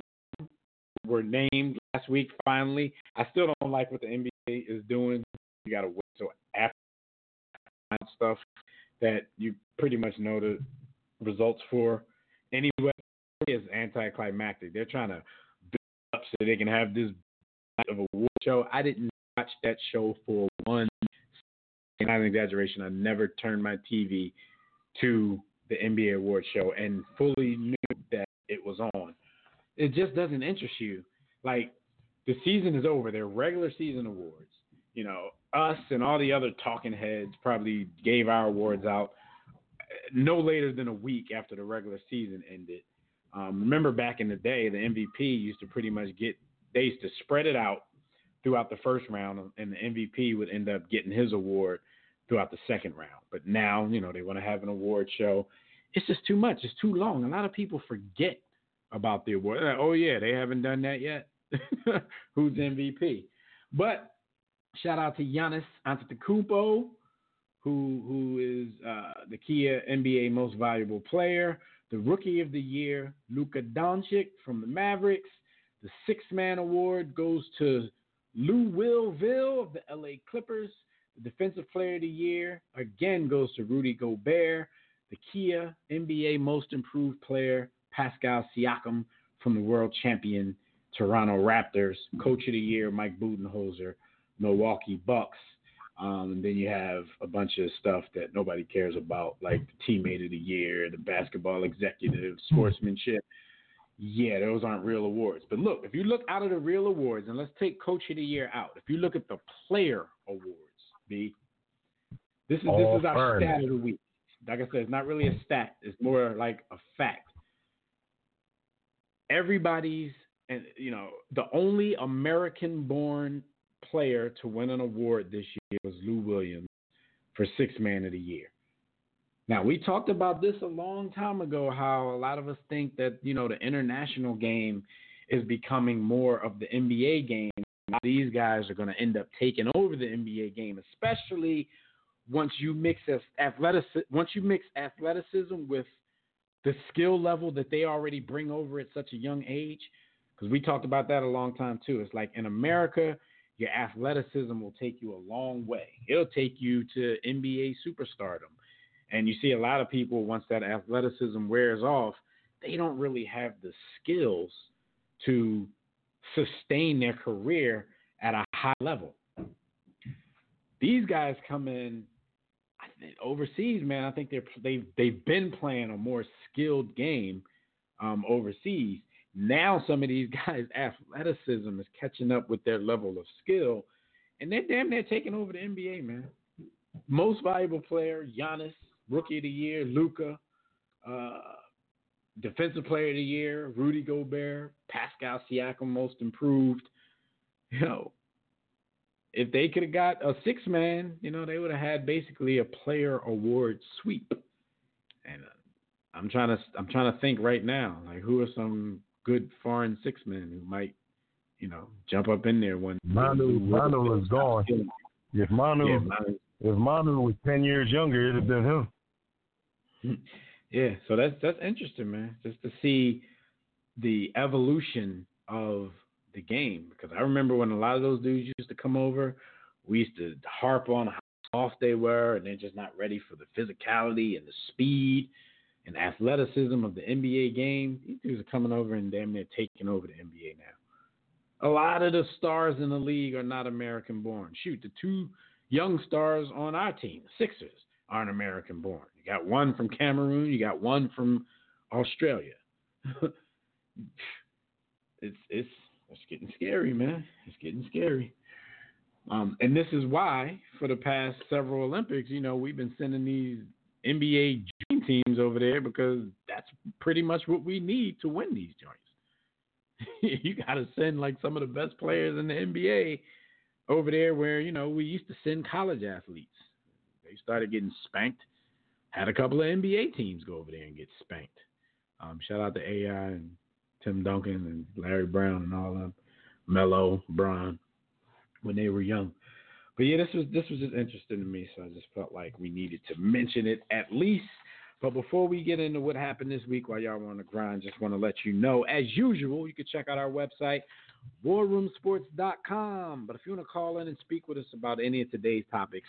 were named last week. Finally, I still don't like what the NBA is doing. You got to wait till after stuff that you pretty much know the results for. Anyway, it's anticlimactic. They're trying to build up so they can have this of a award show. I didn't watch that show for one And not an exaggeration. I never turned my TV to the NBA award show and fully knew that it was on. It just doesn't interest you. Like the season is over. They're regular season awards. You know, us and all the other talking heads probably gave our awards out no later than a week after the regular season ended. Um, remember back in the day, the MVP used to pretty much get they used to spread it out throughout the first round, and the MVP would end up getting his award throughout the second round. But now, you know, they want to have an award show. It's just too much. It's too long. A lot of people forget about the award. Like, oh yeah, they haven't done that yet. Who's MVP? But shout out to Giannis Antetokounmpo, who who is uh, the Kia NBA Most Valuable Player, the Rookie of the Year, Luka Doncic from the Mavericks. The Six Man Award goes to Lou Williams of the LA Clippers. The Defensive Player of the Year again goes to Rudy Gobert. The Kia NBA Most Improved Player, Pascal Siakam from the World Champion Toronto Raptors. Coach of the Year, Mike Budenholzer, Milwaukee Bucks. Um, and then you have a bunch of stuff that nobody cares about, like the Teammate of the Year, the Basketball Executive, Sportsmanship yeah, those aren't real awards. But look, if you look out of the real awards, and let's take Coach of the Year out. If you look at the Player Awards, B, this is All this is our fun. stat of the week. Like I said, it's not really a stat; it's more like a fact. Everybody's, and you know, the only American-born player to win an award this year was Lou Williams for Six Man of the Year. Now we talked about this a long time ago. How a lot of us think that you know the international game is becoming more of the NBA game. These guys are going to end up taking over the NBA game, especially once you mix as athletic once you mix athleticism with the skill level that they already bring over at such a young age. Because we talked about that a long time too. It's like in America, your athleticism will take you a long way. It'll take you to NBA superstardom. And you see a lot of people, once that athleticism wears off, they don't really have the skills to sustain their career at a high level. These guys come in I think, overseas, man. I think they're they've they've been playing a more skilled game um, overseas. Now some of these guys' athleticism is catching up with their level of skill, and they're damn near taking over the NBA, man. Most valuable player, Giannis, Rookie of the Year, Luka, uh, Defensive Player of the Year, Rudy Gobert, Pascal Siakam, Most Improved. You know, if they could have got a six man, you know, they would have had basically a player award sweep. And uh, I'm trying to I'm trying to think right now, like who are some good foreign six men who might, you know, jump up in there when Manu, Manu is gone. If Manu, Yeah, Manu. if Manu was ten years younger, it'd have been him. Yeah, so that's that's interesting, man. Just to see the evolution of the game because I remember when a lot of those dudes used to come over, we used to harp on how soft they were and they're just not ready for the physicality and the speed and athleticism of the NBA game. These dudes are coming over and damn near taking over the NBA now. A lot of the stars in the league are not American born. Shoot, the two young stars on our team, Sixers, aren't American born. You got one from Cameroon, you got one from Australia. it's it's it's getting scary, man. It's getting scary. Um, and this is why, for the past several Olympics, you know, we've been sending these NBA dream teams over there because that's pretty much what we need to win these joints. you got to send like some of the best players in the NBA over there where, you know, we used to send college athletes. They started getting spanked. Had a couple of NBA teams go over there and get spanked. Um, shout out to AI and Tim Duncan and Larry Brown and all of them, Melo, Bron, when they were young. But yeah, this was this was just interesting to me, so I just felt like we needed to mention it at least. But before we get into what happened this week while y'all on the grind, just want to let you know, as usual, you can check out our website, warroomsports.com. But if you want to call in and speak with us about any of today's topics,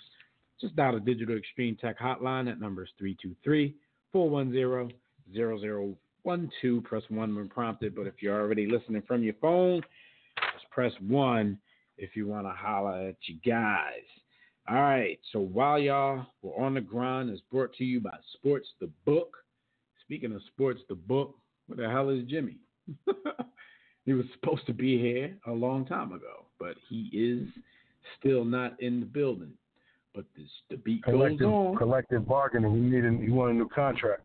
just dial the Digital Extreme Tech hotline. That number is 323 410 0012. Press 1 when prompted. But if you're already listening from your phone, just press 1 if you want to holler at you guys. All right. So while y'all were on the grind, it's brought to you by Sports the Book. Speaking of Sports the Book, where the hell is Jimmy? he was supposed to be here a long time ago, but he is still not in the building. But this, the beat Collective, goes on. collective bargaining. He needed. He wanted a new contract.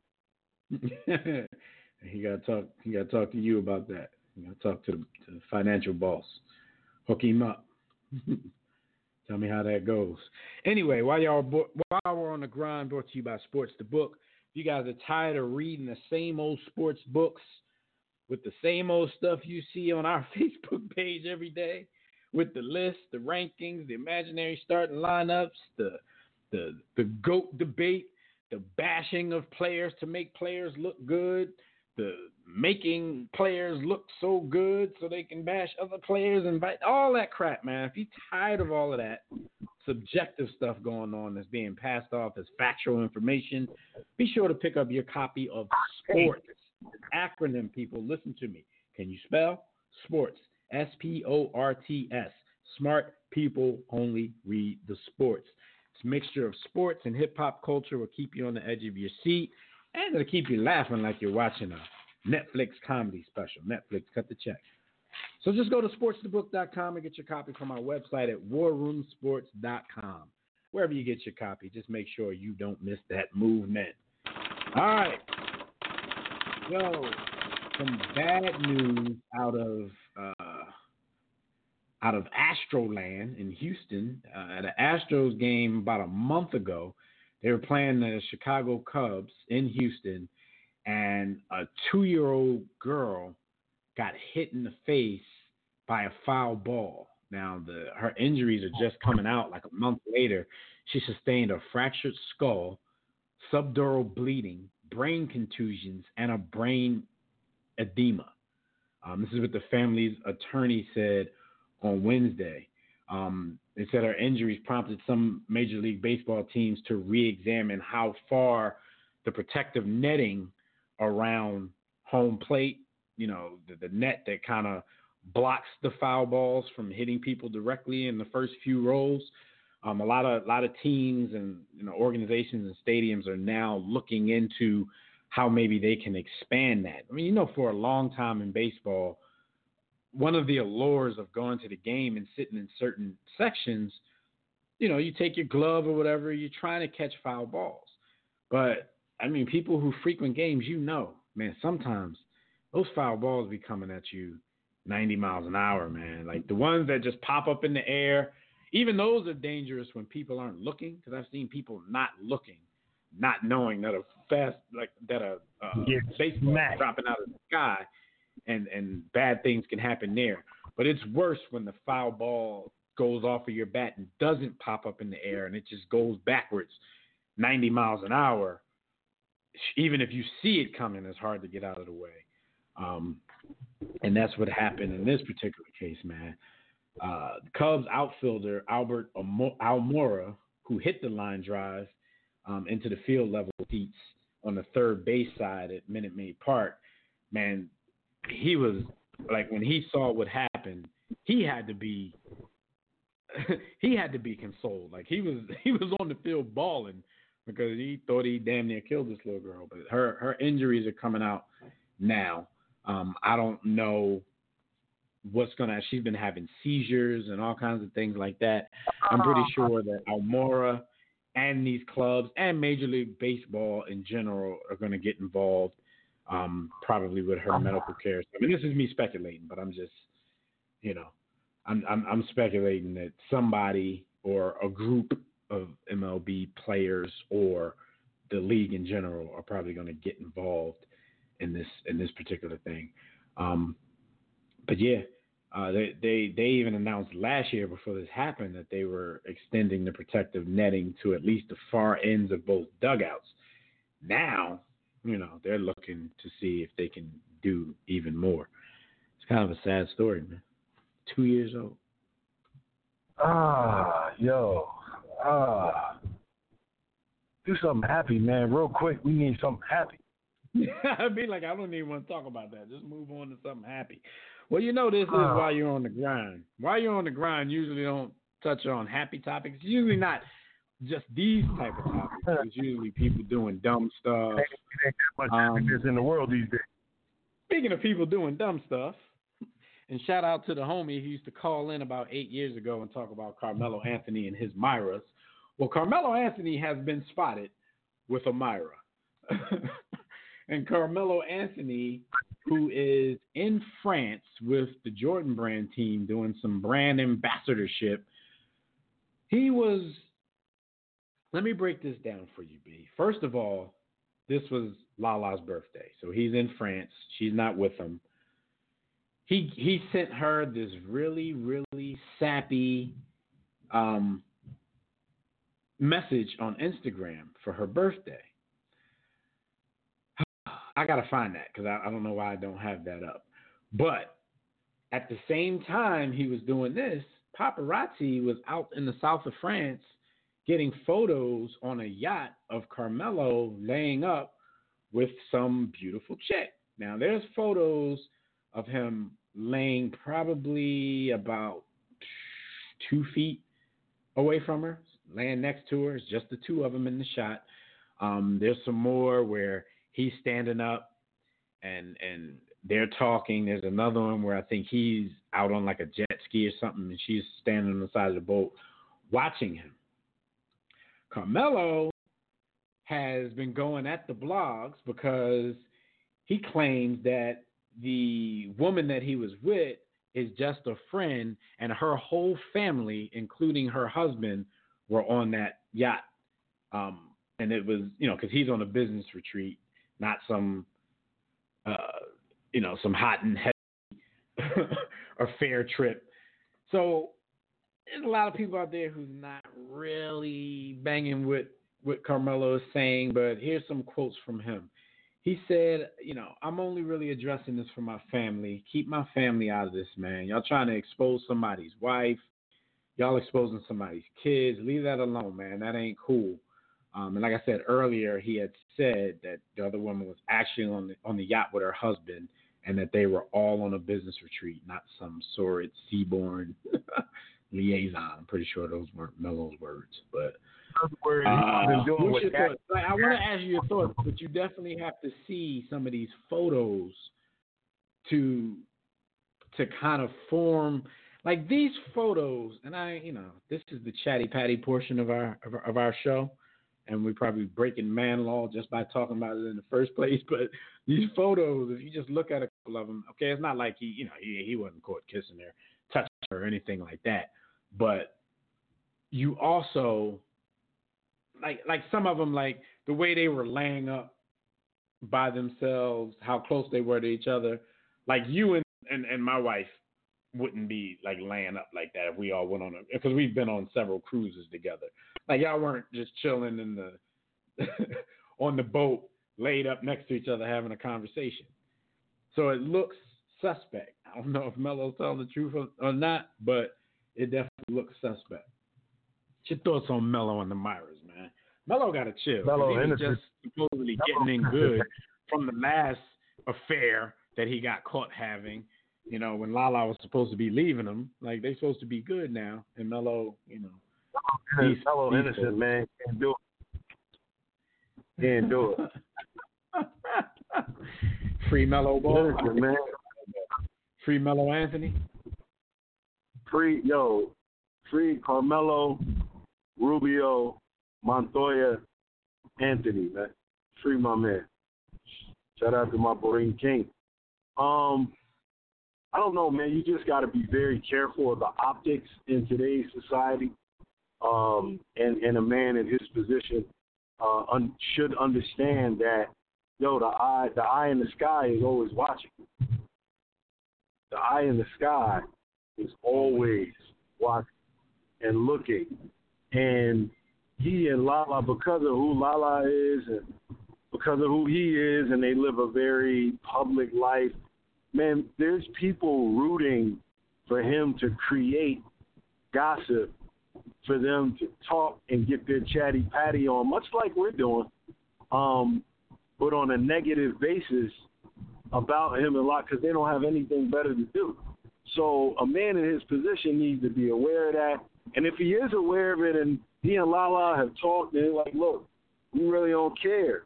he got to talk. He got to talk to you about that. He got to talk to the, to the financial boss. Hook him up. Tell me how that goes. Anyway, while y'all bo- while we're on the grind, brought to you by Sports the Book. If you guys are tired of reading the same old sports books with the same old stuff you see on our Facebook page every day, with the list, the rankings, the imaginary starting lineups, the the the goat debate, the bashing of players to make players look good, the making players look so good so they can bash other players and bite all that crap, man. If you're tired of all of that subjective stuff going on that's being passed off as factual information, be sure to pick up your copy of Sports. Acronym people, listen to me. Can you spell sports? S P O R T S. Smart people only read the sports. It's a mixture of sports and hip hop culture will keep you on the edge of your seat and it'll keep you laughing like you're watching a Netflix comedy special. Netflix, cut the check. So just go to sportsthebook.com and get your copy from our website at warroomsports.com. Wherever you get your copy, just make sure you don't miss that movement. All right. So, some bad news out of uh, out of Astroland in Houston. Uh, at an Astros game about a month ago, they were playing the Chicago Cubs in Houston, and a two-year-old girl got hit in the face by a foul ball. Now, the her injuries are just coming out. Like a month later, she sustained a fractured skull, subdural bleeding, brain contusions, and a brain edema. Um, this is what the family's attorney said on Wednesday. Um, they said her injuries prompted some Major League Baseball teams to re examine how far the protective netting around home plate, you know, the, the net that kind of blocks the foul balls from hitting people directly in the first few rows. Um, a lot of a lot of teams and you know organizations and stadiums are now looking into how maybe they can expand that. I mean, you know, for a long time in baseball, one of the allures of going to the game and sitting in certain sections, you know, you take your glove or whatever, you're trying to catch foul balls. But I mean, people who frequent games, you know, man, sometimes those foul balls be coming at you 90 miles an hour, man. Like the ones that just pop up in the air, even those are dangerous when people aren't looking. Because I've seen people not looking, not knowing that a fast like that a uh, baseball dropping out of the sky, and and bad things can happen there. But it's worse when the foul ball goes off of your bat and doesn't pop up in the air, and it just goes backwards, 90 miles an hour. Even if you see it coming, it's hard to get out of the way. Um, and that's what happened in this particular case, man. Uh, Cubs outfielder Albert Almora, who hit the line drive um, into the field level seats on the third base side at Minute Maid Park, man, he was like when he saw what happened, he had to be he had to be consoled. Like he was he was on the field balling because he thought he damn near killed this little girl. But her her injuries are coming out now. Um, I don't know what's gonna. She's been having seizures and all kinds of things like that. I'm pretty sure that Almora and these clubs and Major League Baseball in general are going to get involved, um, probably with her medical care. I mean, this is me speculating, but I'm just, you know, I'm I'm, I'm speculating that somebody or a group of MLB players or the league in general are probably going to get involved in this in this particular thing. Um, but yeah, uh, they they they even announced last year before this happened that they were extending the protective netting to at least the far ends of both dugouts. Now, you know, they're looking to see if they can do even more. It's kind of a sad story, man. Two years old. Ah, yo, ah. Do something happy, man, real quick. We need something happy. I'd be like, I don't even want to talk about that. Just move on to something happy. Well, you know, this is while you're on the grind. While you're on the grind, usually don't touch on happy topics. Usually not just these type of topics. It's usually people doing dumb stuff. Ain't, ain't that much Um, happiness in the world these days. Speaking of people doing dumb stuff, and shout out to the homie who used to call in about eight years ago and talk about Carmelo Anthony and his Myras. Well, Carmelo Anthony has been spotted with a Myra. and Carmelo Anthony, who is in France with the Jordan brand team doing some brand ambassadorship, he was. Let me break this down for you, B. First of all, this was Lala's birthday. So he's in France. She's not with him. He he sent her this really, really sappy um, message on Instagram for her birthday. I gotta find that because I, I don't know why I don't have that up. But at the same time he was doing this, paparazzi was out in the south of France getting photos on a yacht of Carmelo laying up with some beautiful chick. Now there's photos of him laying probably about two feet away from her, laying next to her. It's just the two of them in the shot. Um, there's some more where he's standing up and and they're talking. There's another one where I think he's out on like a jet ski or something, and she's standing on the side of the boat watching him. Carmelo has been going at the blogs because he claims that the woman that he was with is just a friend, and her whole family, including her husband, were on that yacht. Um, and it was, you know, because he's on a business retreat, not some, uh, you know, some hot and heavy or fair trip. So there's a lot of people out there who's not really banging with what Carmelo is saying, but here's some quotes from him. He said, you know, I'm only really addressing this for my family. Keep my family out of this, man. Y'all trying to expose somebody's wife. Y'all exposing somebody's kids. Leave that alone, man. That ain't cool. Um, and like I said earlier, he had said that the other woman was actually on the on the yacht with her husband, and that they were all on a business retreat, not some sordid seaborne liaison. I'm pretty sure those weren't Melo's words, but uh, doing what's your thoughts? Like, I want to ask you your thoughts, but you definitely have to see some of these photos to to kind of form like these photos. And I, you know, this is the chatty patty portion of our of our, of our show, and we're probably breaking man law just by talking about it in the first place. But these photos, if you just look at a couple of them, okay, it's not like he, you know, he he wasn't caught kissing her, touching her, or anything like that, but you also like like some of them like the way they were laying up by themselves, how close they were to each other. Like you and and, and my wife wouldn't be like laying up like that if we all went on a because we've been on several cruises together. Like y'all weren't just chilling in the on the boat laid up next to each other having a conversation. So it looks suspect. I don't know if Melo's telling the truth or, not, but it definitely looks suspect. What's your thoughts on Melo and the Myras, man? Melo got to chill. Melo he was just supposedly getting in good from the last affair that he got caught having. You know, when Lala was supposed to be leaving him, like they supposed to be good now, and Melo, you know, He's- Fellow he's innocent man can't do it. Can't do it. free Melo ball, man. free Melo Anthony. Free yo, free Carmelo, Rubio, Montoya, Anthony, man. Free my man. Shout out to my boy King. Um, I don't know, man. You just got to be very careful of the optics in today's society. Um, and and a man in his position uh, un- should understand that, yo, the eye the eye in the sky is always watching. The eye in the sky is always watching and looking. And he and Lala, because of who Lala is and because of who he is, and they live a very public life, man, there's people rooting for him to create gossip, for them to talk and get their chatty patty on, much like we're doing, um, but on a negative basis about him a lot because they don't have anything better to do. So a man in his position needs to be aware of that And if he is aware of it, and he and Lala have talked, and they're like, look, we really don't care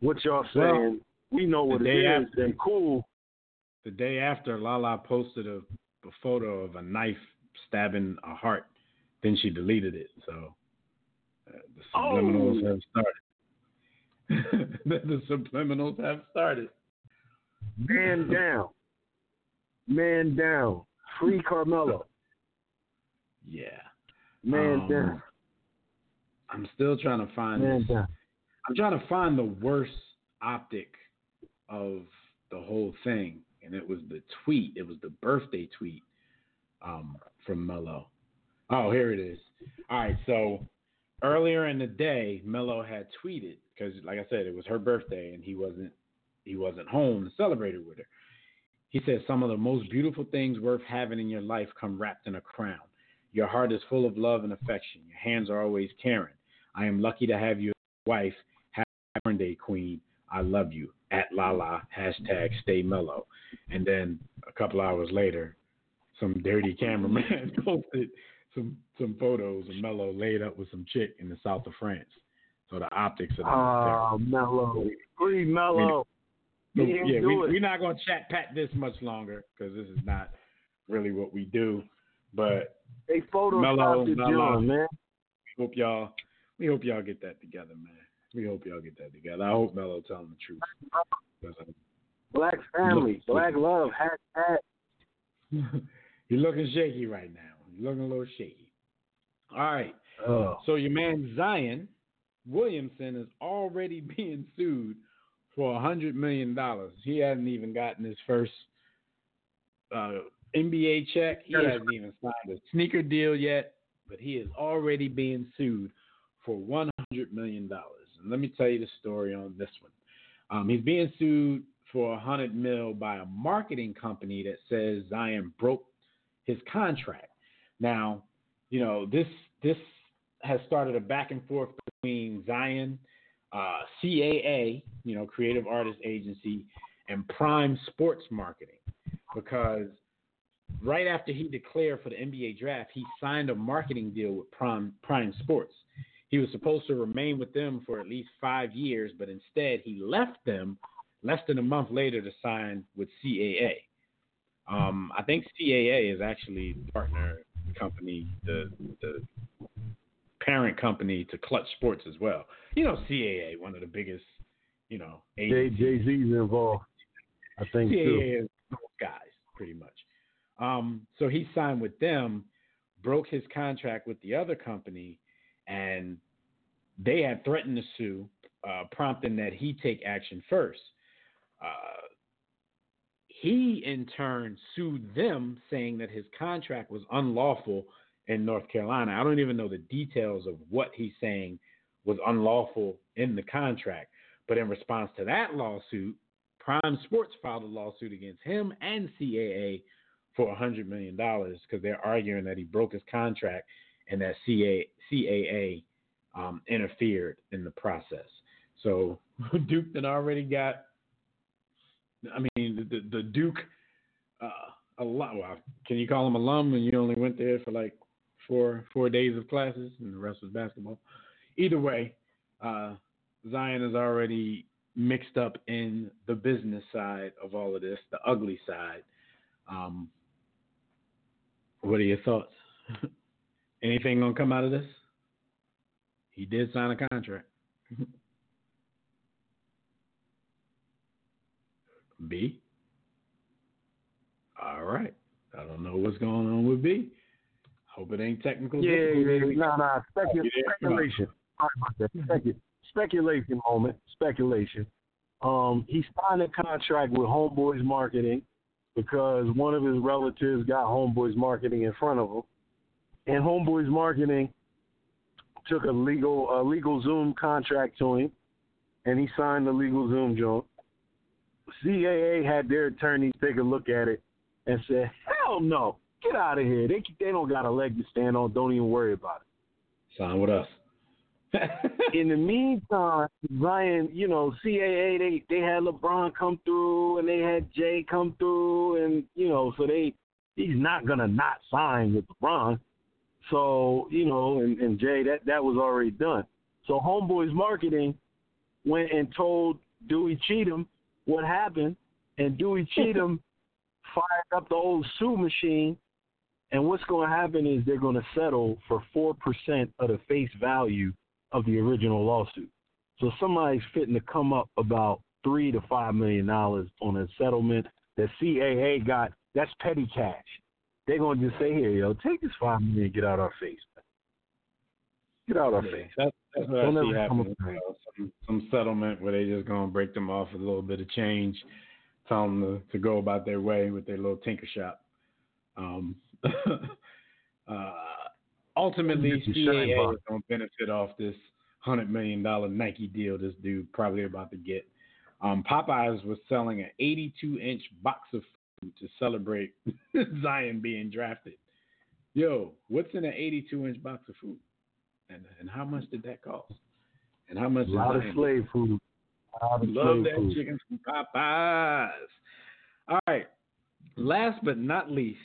what y'all saying. Well, we know what it is, after- Then cool. The day after, Lala posted a, a photo of a knife stabbing a heart. Then she deleted it. So uh, the subliminals Oh. have started. the subliminals have started. Man down. Man down. Free Carmelo. Yeah. Man Um, down. I'm still trying to find Man this. down. I'm trying to find the worst optic of the whole thing, and it was the tweet. It was the birthday tweet um, from Melo. Oh, here it is. All right, so earlier in the day, Melo had tweeted because, like I said, it was her birthday, and he wasn't he wasn't home to celebrate it with her. He said, "Some of the most beautiful things worth having in your life come wrapped in a crown. Your heart is full of love and affection. Your hands are always caring. I am lucky to have you wife. Happy Day Queen. I love you. At Lala. Hashtag Stay Mellow. And then a couple hours later, some dirty cameraman posted some some photos of Melo laid up with some chick in the south of France. So the optics of that. Oh, ah, Melo. Free Melo. So, He yeah, we, we're not going to chat pat this much longer because this is not really what we do. But They Melo, photoshopped it, Melo. Man. we hope y'all, we hope y'all get that together, man. We hope y'all get that together. I hope Melo telling the truth. Black family, black love, hashtag. You're looking shaky right now. Looking a little shaky. All right. Oh. So your man Zion Williamson is already being sued for a hundred million dollars. He hasn't even gotten his first uh, NBA check. He hasn't even signed a sneaker deal yet, but he is already being sued for one hundred million dollars. And let me tell you the story on this one. Um, he's being sued for a hundred mil by a marketing company that says Zion broke his contract. Now, you know this this has started a back and forth between Zion, uh, CAA, you know, Creative Artist Agency, and Prime Sports Marketing, because right after he declared for the NBA draft, he signed a marketing deal with Prime Prime Sports. He was supposed to remain with them for at least five years, but instead he left them less than a month later to sign with CAA. Um, I think CAA is actually partner company, the the parent company to Clutch Sports as well. You know, CAA, one of the biggest, you know, Jay. Z's involved. I think too. CAA is those guys, pretty much. Um, so he signed with them, broke his contract with the other company, and they had threatened to sue, uh, prompting that he take action first. Uh, he, in turn, sued them, saying that his contract was unlawful in North Carolina. I don't even know the details of what he's saying was unlawful in the contract. But in response to that lawsuit, Prime Sports filed a lawsuit against him and CAA for $100 million because they're arguing that he broke his contract and that CA, CAA um, interfered in the process. So Duke had already got, I mean, the, the, Duke, uh, a lot, well, can you call him alum when you only went there for like four four days of classes and the rest was basketball? Either way, uh, Zion is already mixed up in the business side of all of this, the ugly side. Um, what are your thoughts? Anything gonna come out of this? He did sign a contract. B. All right. I don't know what's going on with B. Hope it ain't technical Yeah, yeah, no, no, speculation. Speculation moment, speculation. Um, he signed a contract with Homeboys Marketing because one of his relatives got Homeboys Marketing in front of him, and Homeboys Marketing took a legal a LegalZoom contract to him, and he signed the LegalZoom joint. CAA had their attorneys take a look at it and said, "Hell no, get out of here. They they don't got a leg to stand on. Don't even worry about it." Sign with us. In the meantime, Zion, you know, CAA they they had LeBron come through and they had Jay come through and you know, so they he's not gonna not sign with LeBron. So you know, and, and Jay, that that was already done. So Homeboys Marketing went and told Dewey Cheatham what happened, and Dewey Cheatham fired up the old sue machine. And what's going to happen is they're going to settle for four percent of the face value of the original lawsuit. So somebody's fitting to come up about three to five million dollars on a settlement that CAA got. That's petty cash. They're gonna just say, "Here, yo, take this five million, and get out our face, get out our Yeah, face." that's, that's what Don't I see ever come happening. some, some settlement where they just gonna break them off with a little bit of change, tell them to, to go about their way with their little tinker shop. Um, uh, ultimately, Get your shine CAA is gonna benefit off this hundred million dollar Nike deal this dude probably about to get. Um, Popeyes was selling an 82 inch box of food to celebrate Zion being drafted. Yo, what's in an 82 inch box of food? And and how much did that cost? And how much A is lot of slave food. Love that food. chicken from Popeyes. All right. Last but not least,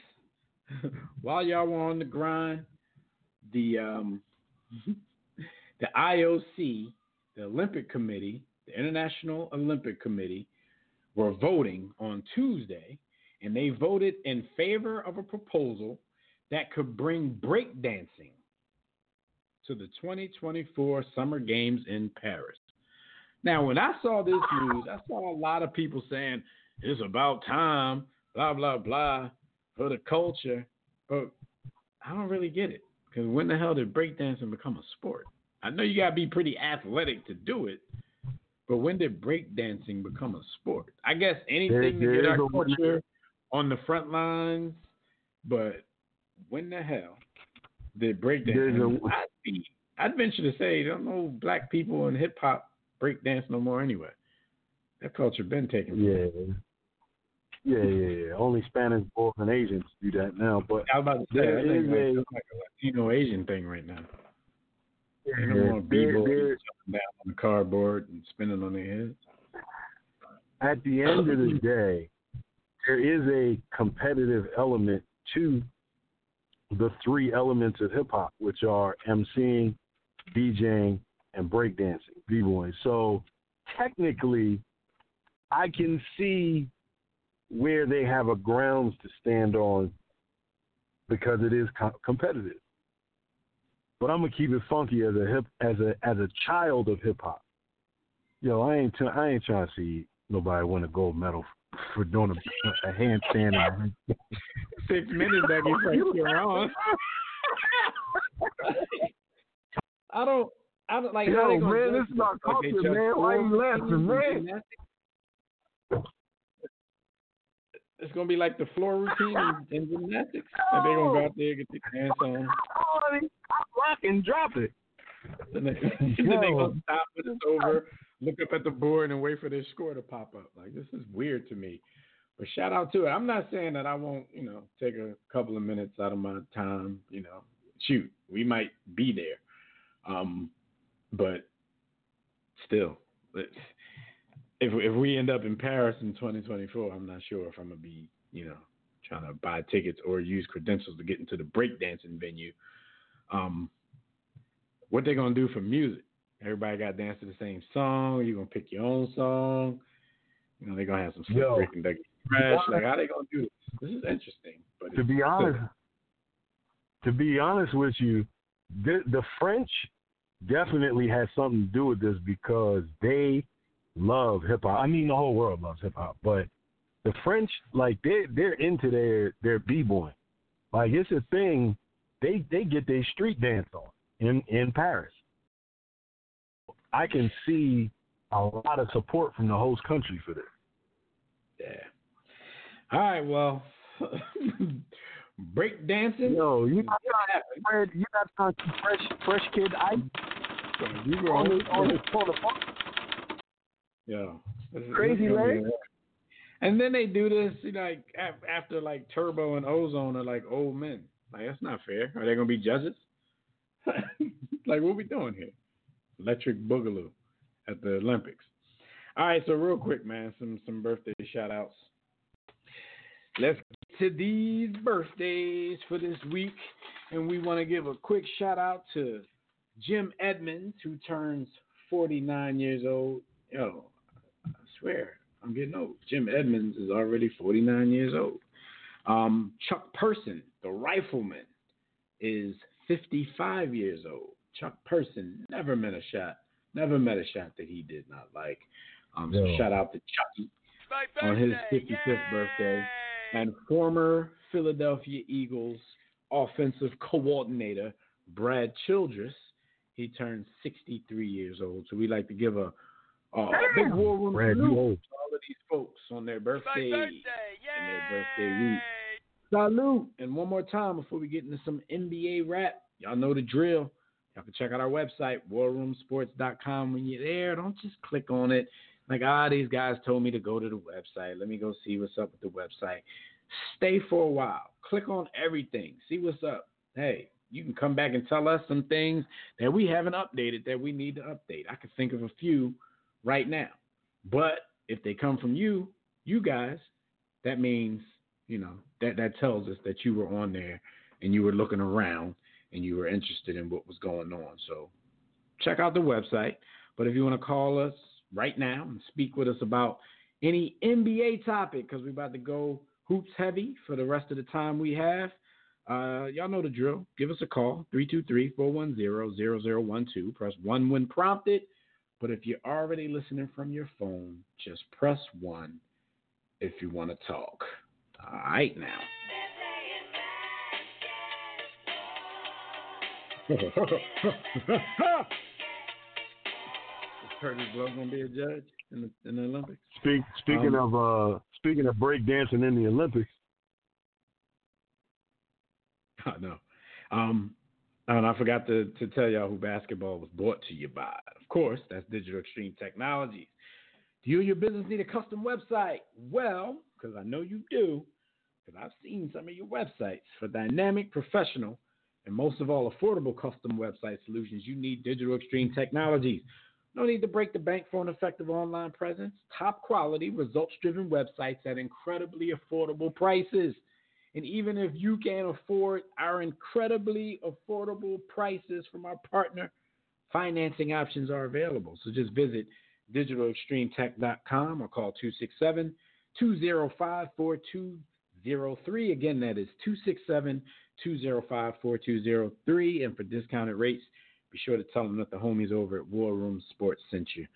while y'all were on the grind, the um, the IOC, the Olympic Committee, the International Olympic Committee, were voting on Tuesday, and they voted in favor of a proposal that could bring breakdancing to the 2024 Summer Games in Paris. Now, when I saw this news, I saw a lot of people saying it's about time, blah blah blah, for the culture, but I don't really get it because when the hell did breakdancing become a sport? I know you gotta be pretty athletic to do it, but when did breakdancing become a sport? I guess anything There- to get our is a winner. culture on the front lines, but when the hell did breakdancing? a- I'd, be, I'd venture to say, there don't know black people in hip hop breakdance no more anyway. That culture been taken. Yeah. Yeah, yeah, yeah. Only Spanish boys and Asians do that now, but I was about to say, There I think is like, a- like a Latino Asian thing right now. They don't want b-boys jumping down on the cardboard and spinning on their heads. at the end of the day, there is a competitive element to the three elements of hip hop, which are MCing, DJing, and breakdancing, b-boy. So technically, I can see where they have a grounds to stand on because it is co- competitive. But I'm gonna keep it funky as a hip as a as a child of hip hop. Yo, I ain't t- I ain't trying to see nobody win a gold medal for doing a, a handstand. And Six minutes back in Frank you're on. I don't. I don't like. how Yo, they gonna man, this is our it? Like culture, judge man. Why you laughing, man? It's gonna be like the floor routine in, in gymnastics. Like they gonna go out there get their dance on, rock and drop it. and then, and then they gonna stop when it's over, look up at the board, and wait for their score to pop up. Like this is weird to me. But shout out to it. I'm not saying that I won't, you know, take a couple of minutes out of my time. You know, shoot, we might be there. Um, but still, if if we end up in Paris in 2024, I'm not sure if I'm gonna be, you know, trying to buy tickets or use credentials to get into the breakdancing venue. Um, what they gonna do for music? Everybody got to dance to the same song. You gonna pick your own song? You know, they're gonna have some Yo. Dougie Fresh. Like, how they gonna do this? This is interesting. But To be honest, to be honest with you, the, the French definitely has something to do with this because they love hip hop. I mean, the whole world loves hip hop, but the French, like they they're into their their b boy. Like it's a thing. They they get their street dance on in in Paris. I can see a lot of support from the host country for this. Yeah. All right. Well, break dancing. Yo, you not trying to you not trying to fresh fresh kid You go on on. the on the on the Yeah. Crazy this is gonna be- leg. And then they do this, you know, like after like Turbo and Ozone are like old men. Like that's not fair. Are they gonna be judges? like what we doing here? Electric Boogaloo at the Olympics. All right, so real quick, man, some some birthday shout outs. Let's get to these birthdays for this week, and we want to give a quick shout out to Jim Edmonds, who turns 49 years old. Yo, I swear, I'm getting old. Jim Edmonds is already 49 years old. Um, Chuck Person, the rifleman, is 55 years old. Chuck Person never met a shot, never met a shot that he did not like. Um, so shout out to Chucky on his 55th birthday. And former Philadelphia Eagles offensive coordinator Brad Childress, he turned 63 years old. So we like to give a, a, a big war room Brad, salute you to all of these folks on their birthday, and their birthday week. Salute! And one more time before we get into some NBA rap, y'all know the drill. Y'all can check out our website, warroomsports.com. When you're there, don't just click on it. Like, ah, these guys told me to go to the website. Let me go see what's up with the website. Stay for a while. Click on everything. See what's up. Hey, you can come back and tell us some things that we haven't updated that we need to update. I can think of a few right now. But if they come from you, you guys, that means, you know, that, that tells us that you were on there and you were looking around and you were interested in what was going on. So check out the website. But if you want to call us right now and speak with us about any NBA topic, because we're about to go hoops heavy for the rest of the time we have, uh, y'all know the drill. Give us a call, 323-410-0012. Press 1 when prompted. But if you're already listening from your phone, just press 1 if you want to talk. All right now. Is Kurtis Blow gonna be a judge in the in the Olympics? Speak, speaking Um, of uh, speaking of breakdancing in the Olympics, I know. Um, and I forgot to, to tell y'all who basketball was brought to you by. Of course, that's Digital Extreme Technologies. Do you or your business need a custom website? Well, because I know you do, because I've seen some of your websites for dynamic, professional, and most of all, affordable custom website solutions. You need Digital Extreme Technologies. No need to break the bank for an effective online presence. Top quality, results driven websites at incredibly affordable prices. And even if you can't afford our incredibly affordable prices from our partner, financing options are available. So just visit digitalextremetech.com or call 267 205 4203. Again, that is 267 205 4203. And for discounted rates, be sure to tell them that the homies over at War Room Sports sent you.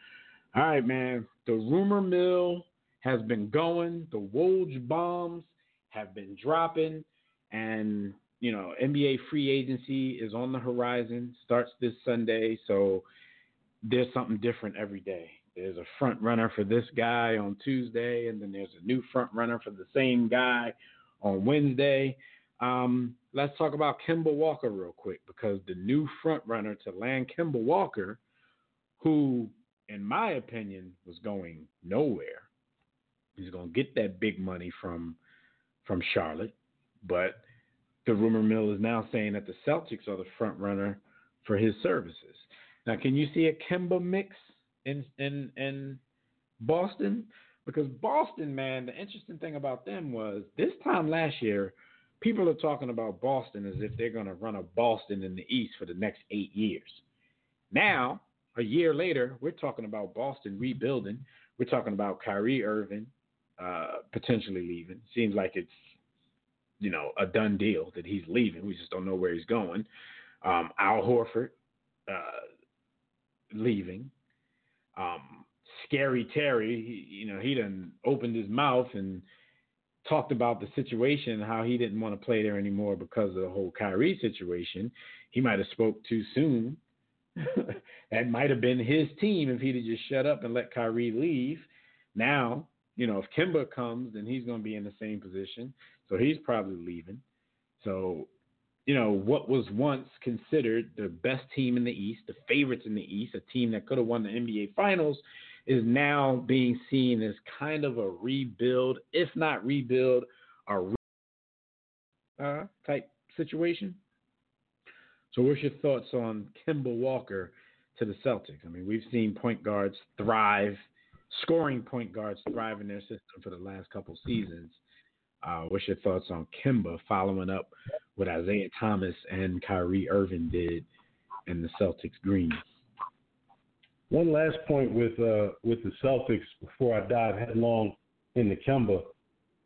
All right, man. The rumor mill has been going. The Woj bombs have been dropping, and you know NBA free agency is on the horizon. Starts this Sunday, so there's something different every day. There's a front runner for this guy on Tuesday, and then there's a new front runner for the same guy on Wednesday. Um, let's talk about Kemba Walker real quick because the new front runner to land Kemba Walker, who, in my opinion, was going nowhere. He's going to get that big money from from Charlotte, but the rumor mill is now saying that the Celtics are the front runner for his services. Now, can you see a Kemba mix in in in Boston? Because Boston, man, the interesting thing about them was this time last year, people are talking about Boston as if they're going to run a Boston in the East for the next eight years. Now, a year later, we're talking about Boston rebuilding. We're talking about Kyrie Irving uh, potentially leaving. Seems like it's you know a done deal that he's leaving. We just don't know where he's going. Um, Al Horford uh, leaving. Um, Scary Terry, he, you know, he done opened his mouth and talked about the situation, how he didn't want to play there anymore because of the whole Kyrie situation. He might have spoke too soon. that might have been his team if he'd have just shut up and let Kyrie leave. Now, you know, if Kemba comes, then he's going to be in the same position. So he's probably leaving. So, you know, what was once considered the best team in the East, the favorites in the East, a team that could have won the NBA Finals, is now being seen as kind of a rebuild, if not rebuild, a re- uh, type situation. So, what's your thoughts on Kemba Walker to the Celtics? I mean, we've seen point guards thrive, scoring point guards thrive in their system for the last couple seasons. Uh, what's your thoughts on Kemba following up what Isaiah Thomas and Kyrie Irving did in the Celtics green? One last point with uh, with the Celtics before I dive headlong into Kemba.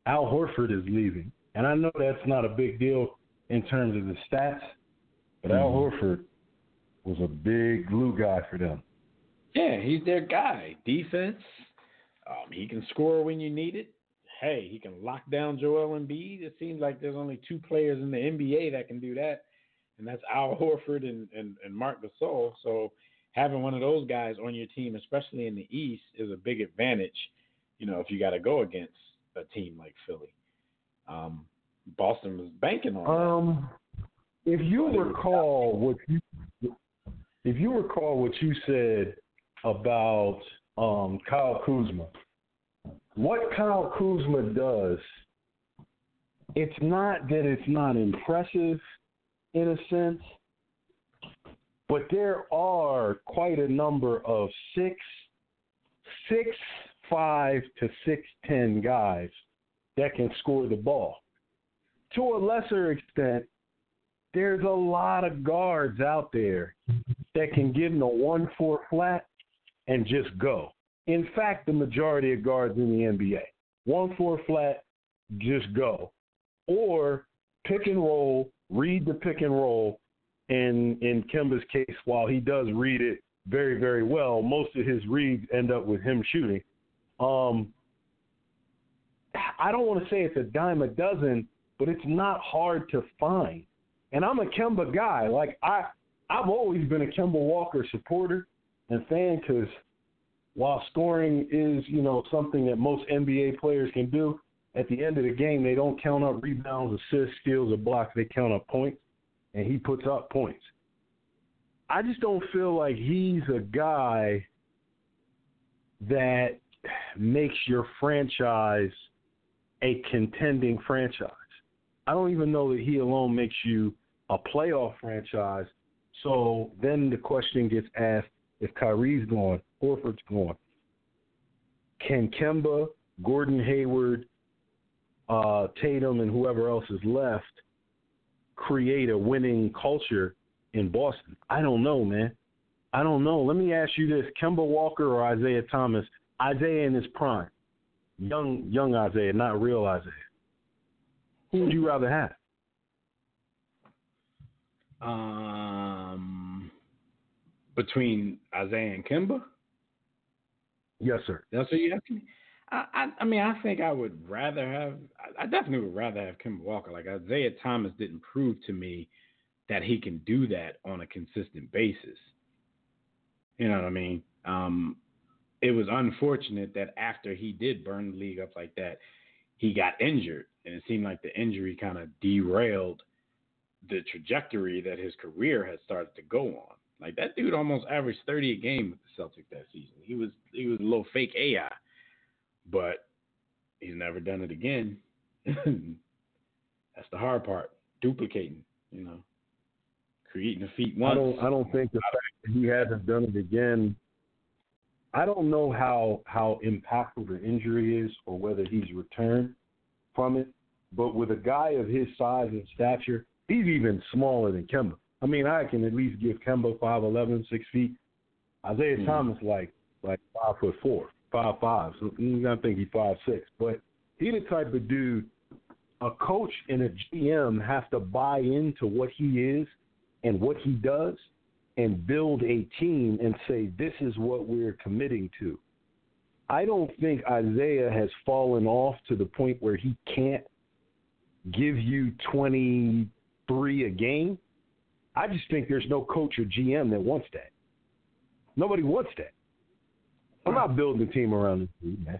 Al Horford is leaving, and I know that's not a big deal in terms of the stats, but mm-hmm. Al Horford was a big glue guy for them. Yeah, he's their guy. Defense. Um, he can score when you need it. Hey, he can lock down Joel Embiid. It seems like there's only two players in the NBA that can do that, and that's Al Horford and, and, and Marc Gasol. So having one of those guys on your team, especially in the East, is a big advantage. You know, if you got to go against a team like Philly, um, Boston was banking on. Um, that. if you recall what you, if you recall what you said about um, Kyle Kuzma, what Kyle Kuzma does, it's not that it's not impressive in a sense but there are quite a number of six, six five to six ten guys that can score the ball. To a lesser extent, there's a lot of guards out there that can give them a one four flat and just go. In fact, the majority of guards in the NBA, one four flat, just go, or pick and roll, read the pick and roll, in in Kemba's case, while he does read it very very well, most of his reads end up with him shooting. Um, I don't want to say it's a dime a dozen, but it's not hard to find. And I'm a Kemba guy. Like I, I've always been a Kemba Walker supporter and fan because while scoring is you know something that most NBA players can do, at the end of the game they don't count up rebounds, assists, steals, or blocks. They count up points and he puts up points. I just don't feel like he's a guy that makes your franchise a contending franchise. I don't even know that he alone makes you a playoff franchise. So then the question gets asked if Kyrie's gone, Horford's gone. Can Kemba, Gordon Hayward, uh, Tatum, and whoever else is left create a winning culture in Boston? I don't know, man. I don't know. Let me ask you this: Kemba Walker or Isaiah Thomas? Isaiah in his prime, young young Isaiah, not real Isaiah. Who would you rather have? Um, between Isaiah and Kemba. Yes, sir. That's what you asking me. I, I, mean, I think I would rather have. I definitely would rather have Kemba Walker. Like Isaiah Thomas didn't prove to me that he can do that on a consistent basis. You know what I mean? Um, it was unfortunate that after he did burn the league up like that, he got injured, and it seemed like the injury kind of derailed the trajectory that his career had started to go on. Like that dude almost averaged 30 a game with the Celtics that season. He was he was a little fake AI but he's never done it again. That's the hard part. Duplicating, you know, creating a feat once. I don't. I don't think the fact that he hasn't done it again. I don't know how how impactful the injury is, or whether he's returned from it. But with a guy of his size and stature, he's even smaller than Kemba. I mean, I can at least give Kemba five eleven, six feet. Isaiah mm-hmm. Thomas like like five foot four five five. So I think he's five six. But he the type of dude a coach and a GM have to buy into what he is and what he does and build a team and say this is what we're committing to. I don't think Isaiah has fallen off to the point where he can't give you 23 a game. I just think there's no coach or GM that wants that. Nobody wants that. I'm not building a team around this dude, man.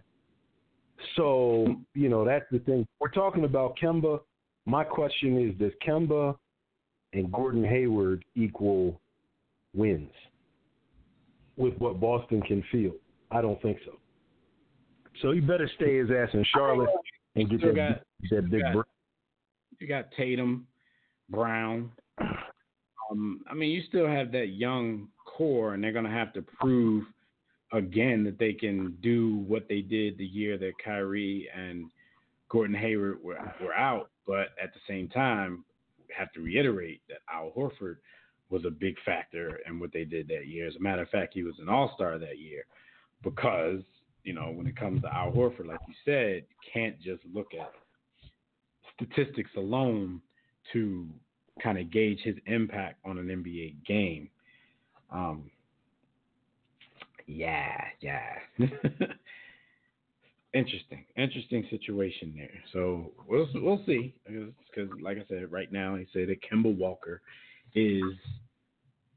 So, you know, that's the thing. We're talking about Kemba. My question is Does Kemba and Gordon Hayward equal wins with what Boston can field? I don't think so. So he better stay his ass in Charlotte and get that, got, that big got, You got Tatum, Brown. Um, I mean, you still have that young core, and they're going to have to prove again that they can do what they did the year that Kyrie and Gordon Hayward were, were out, but at the same time, have to reiterate that Al Horford was a big factor in what they did that year. As a matter of fact, he was an All Star that year because you know when it comes to Al Horford, like you said, can't just look at statistics alone to kind of gauge his impact on an NBA game. Um, yeah, yeah. interesting, interesting situation there. So we'll we'll see because, like I said, right now he said that Kemba Walker is,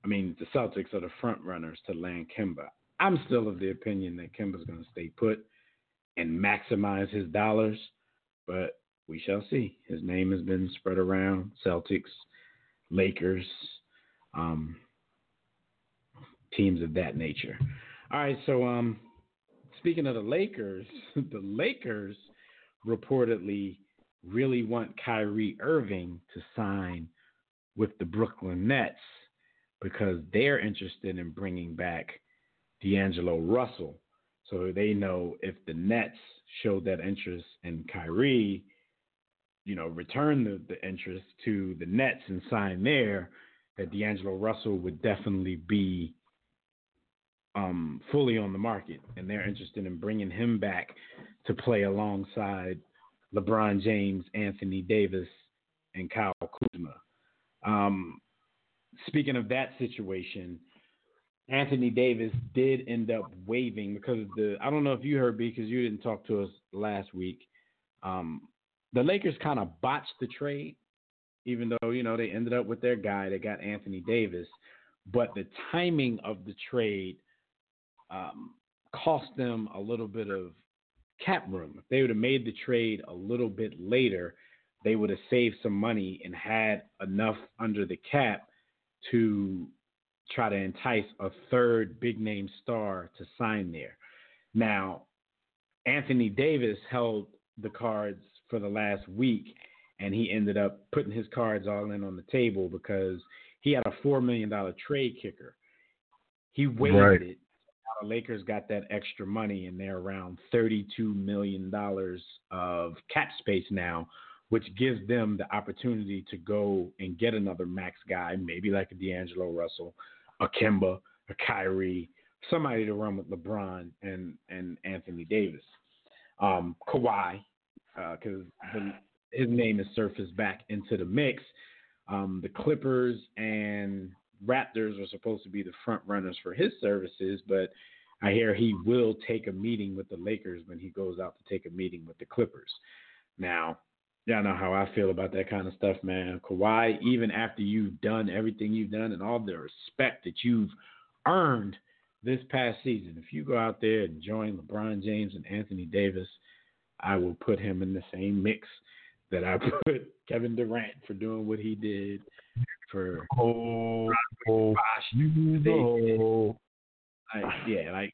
I mean, the Celtics are the front runners to land Kemba. I'm still of the opinion that Kemba's going to stay put and maximize his dollars, but we shall see. His name has been spread around Celtics, Lakers, um, teams of that nature. All right, so um, speaking of the Lakers, the Lakers reportedly really want Kyrie Irving to sign with the Brooklyn Nets because they're interested in bringing back D'Angelo Russell. So they know if the Nets show that interest in Kyrie, you know, return the, the interest to the Nets and sign there, that D'Angelo Russell would definitely be um, fully on the market, and they're interested in bringing him back to play alongside LeBron James, Anthony Davis, and Kyle Kuzma. Um, speaking of that situation, Anthony Davis did end up waiving because of the. I don't know if you heard because you didn't talk to us last week. Um, the Lakers kind of botched the trade, even though you know they ended up with their guy. They got Anthony Davis, but the timing of the trade um, cost them a little bit of cap room. If they would have made the trade a little bit later, they would have saved some money and had enough under the cap to try to entice a third big name star to sign there. Now, Anthony Davis held the cards for the last week and he ended up putting his cards all in on the table because he had a $4 million trade kicker. He waited. right. it the Lakers got that extra money and they're around $32 million of cap space now, which gives them the opportunity to go and get another max guy, maybe like a D'Angelo Russell, a Kemba, a Kyrie, somebody to run with LeBron and, and Anthony Davis. Um, Kawhi, because uh, his name has surfaced back into the mix. Um, the Clippers and Raptors are supposed to be the front runners for his services, but I hear he will take a meeting with the Lakers when he goes out to take a meeting with the Clippers. Now, y'all know how I feel about that kind of stuff, man. Kawhi, even after you've done everything you've done and all the respect that you've earned this past season, if you go out there and join LeBron James and Anthony Davis, I will put him in the same mix that I put Kevin Durant for doing what he did for oh, oh you know. Like, yeah, like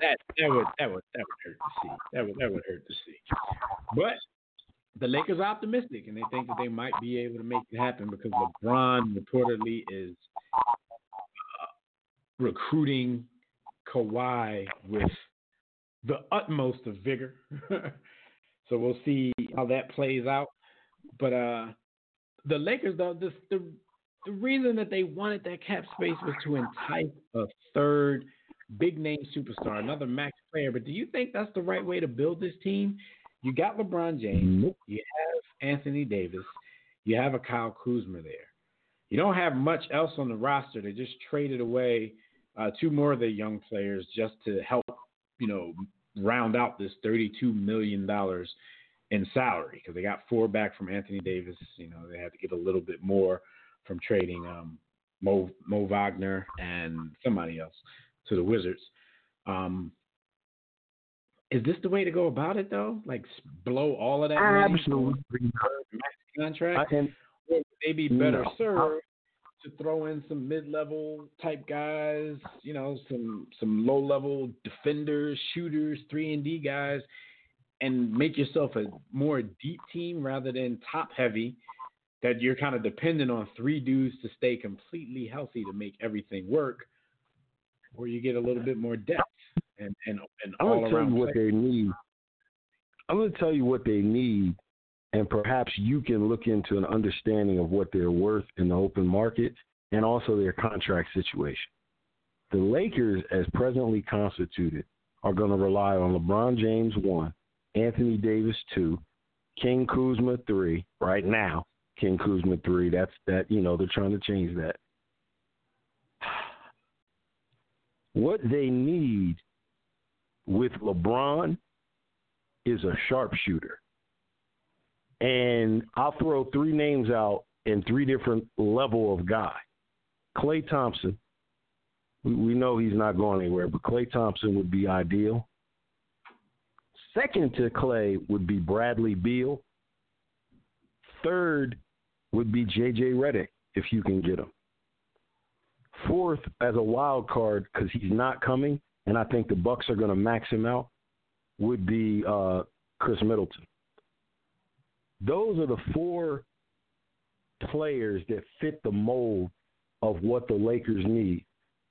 that that would that would that would hurt to see. That would that would hurt to see. But the Lakers are optimistic and they think that they might be able to make it happen because LeBron reportedly is uh, recruiting Kawhi with the utmost of vigor. so we'll see how that plays out. But uh the Lakers though, this the the reason that they wanted that cap space was to entice a third big name superstar, another max player. But do you think that's the right way to build this team? You got LeBron James, you have Anthony Davis, you have a Kyle Kuzma there. You don't have much else on the roster. They just traded away uh, two more of their young players just to help, you know, round out this thirty-two million dollars in salary because they got four back from Anthony Davis. You know, they had to get a little bit more from trading um, Mo Mo Wagner and somebody else to the Wizards. Um, is this the way to go about it though? Like blow all of that money Absolutely. max contract? Or would they be better no. served to throw in some mid-level type guys, you know, some some low-level defenders, shooters, three and D guys, and make yourself a more deep team rather than top-heavy that you're kind of dependent on three dudes to stay completely healthy to make everything work, or you get a little bit more depth and and and I'm gonna tell you what they need. I'm going to tell you what they need, and perhaps you can look into an understanding of what they're worth in the open market and also their contract situation. The Lakers, as presently constituted, are going to rely on LeBron James one, Anthony Davis two, King Kuzma three. Right now, King Kuzma three. That's that. You know they're trying to change that. What they need with LeBron is a sharpshooter. And I'll throw three names out in three different level of guy. Klay Thompson. We know he's not going anywhere, but Klay Thompson would be ideal. Second to Klay would be Bradley Beal. Third would be JJ Redick if you can get him. Fourth, as a wild card, because he's not coming, and I think the Bucks are going to max him out, would be uh, Khris Middleton. Those are the four players that fit the mold of what the Lakers need.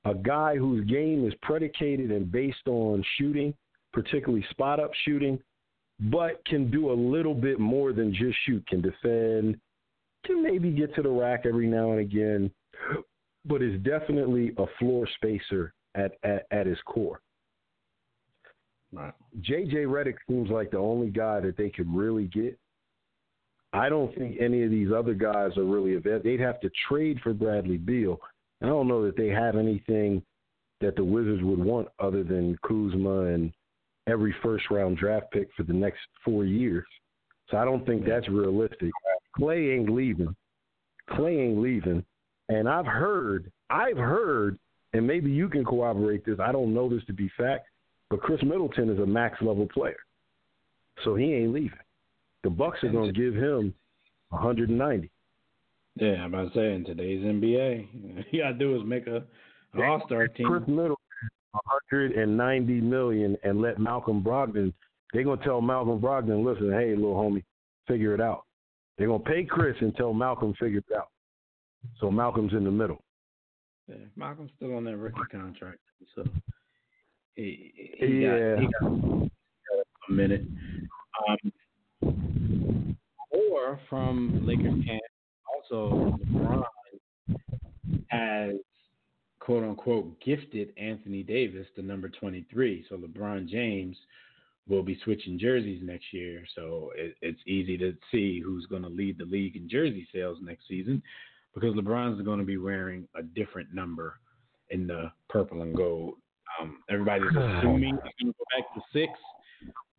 A guy whose game is predicated and based on shooting, particularly spot up shooting, but can do a little bit more than just shoot, can defend, can maybe get to the rack every now and again, but is definitely a floor spacer at, at, at his core. Right. JJ Redick seems like the only guy that they could really get. I don't think any of these other guys are really available. They'd have to trade for Bradley Beal. And I don't know that they have anything that the Wizards would want other than Kuzma and every first round draft pick for the next four years. So I don't think that's realistic. Klay ain't leaving. Klay ain't leaving. And I've heard, I've heard, and maybe you can corroborate this. I don't know this to be fact, but Khris Middleton is a max level player, so he ain't leaving. The Bucks are going to give him 190. Yeah, I'm about to say in today's NBA, you gotta do is make a All Star team. Khris Middleton, 190 million, and let Malcolm Brogdon. They're gonna tell Malcolm Brogdon, listen, hey, little homie, figure it out. They're gonna pay Khris until Malcolm figures it out. So Malcolm's in the middle. Yeah, Malcolm's still on that rookie contract, so he, he yeah. got, he got a minute. Um, or from Lakers camp, also LeBron has quote unquote gifted Anthony Davis the number 23. So LeBron James will be switching jerseys next year. So it, it's easy to see who's going to lead the league in jersey sales next season because LeBron's going to be wearing a different number in the purple and gold. Um, everybody's assuming he's going to go back to six,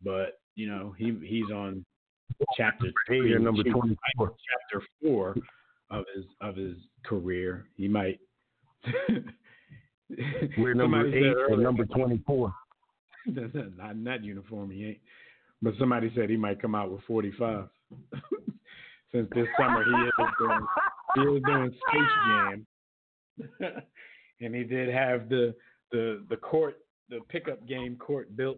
but you know he he's on chapter three, number two, 24. chapter four of his of his career. He might. We're number eight or number 24. not in that uniform he ain't. But somebody said he might come out with 45. Since this summer he is doing he is doing Space Jam, and he did have the the the court the pickup game court built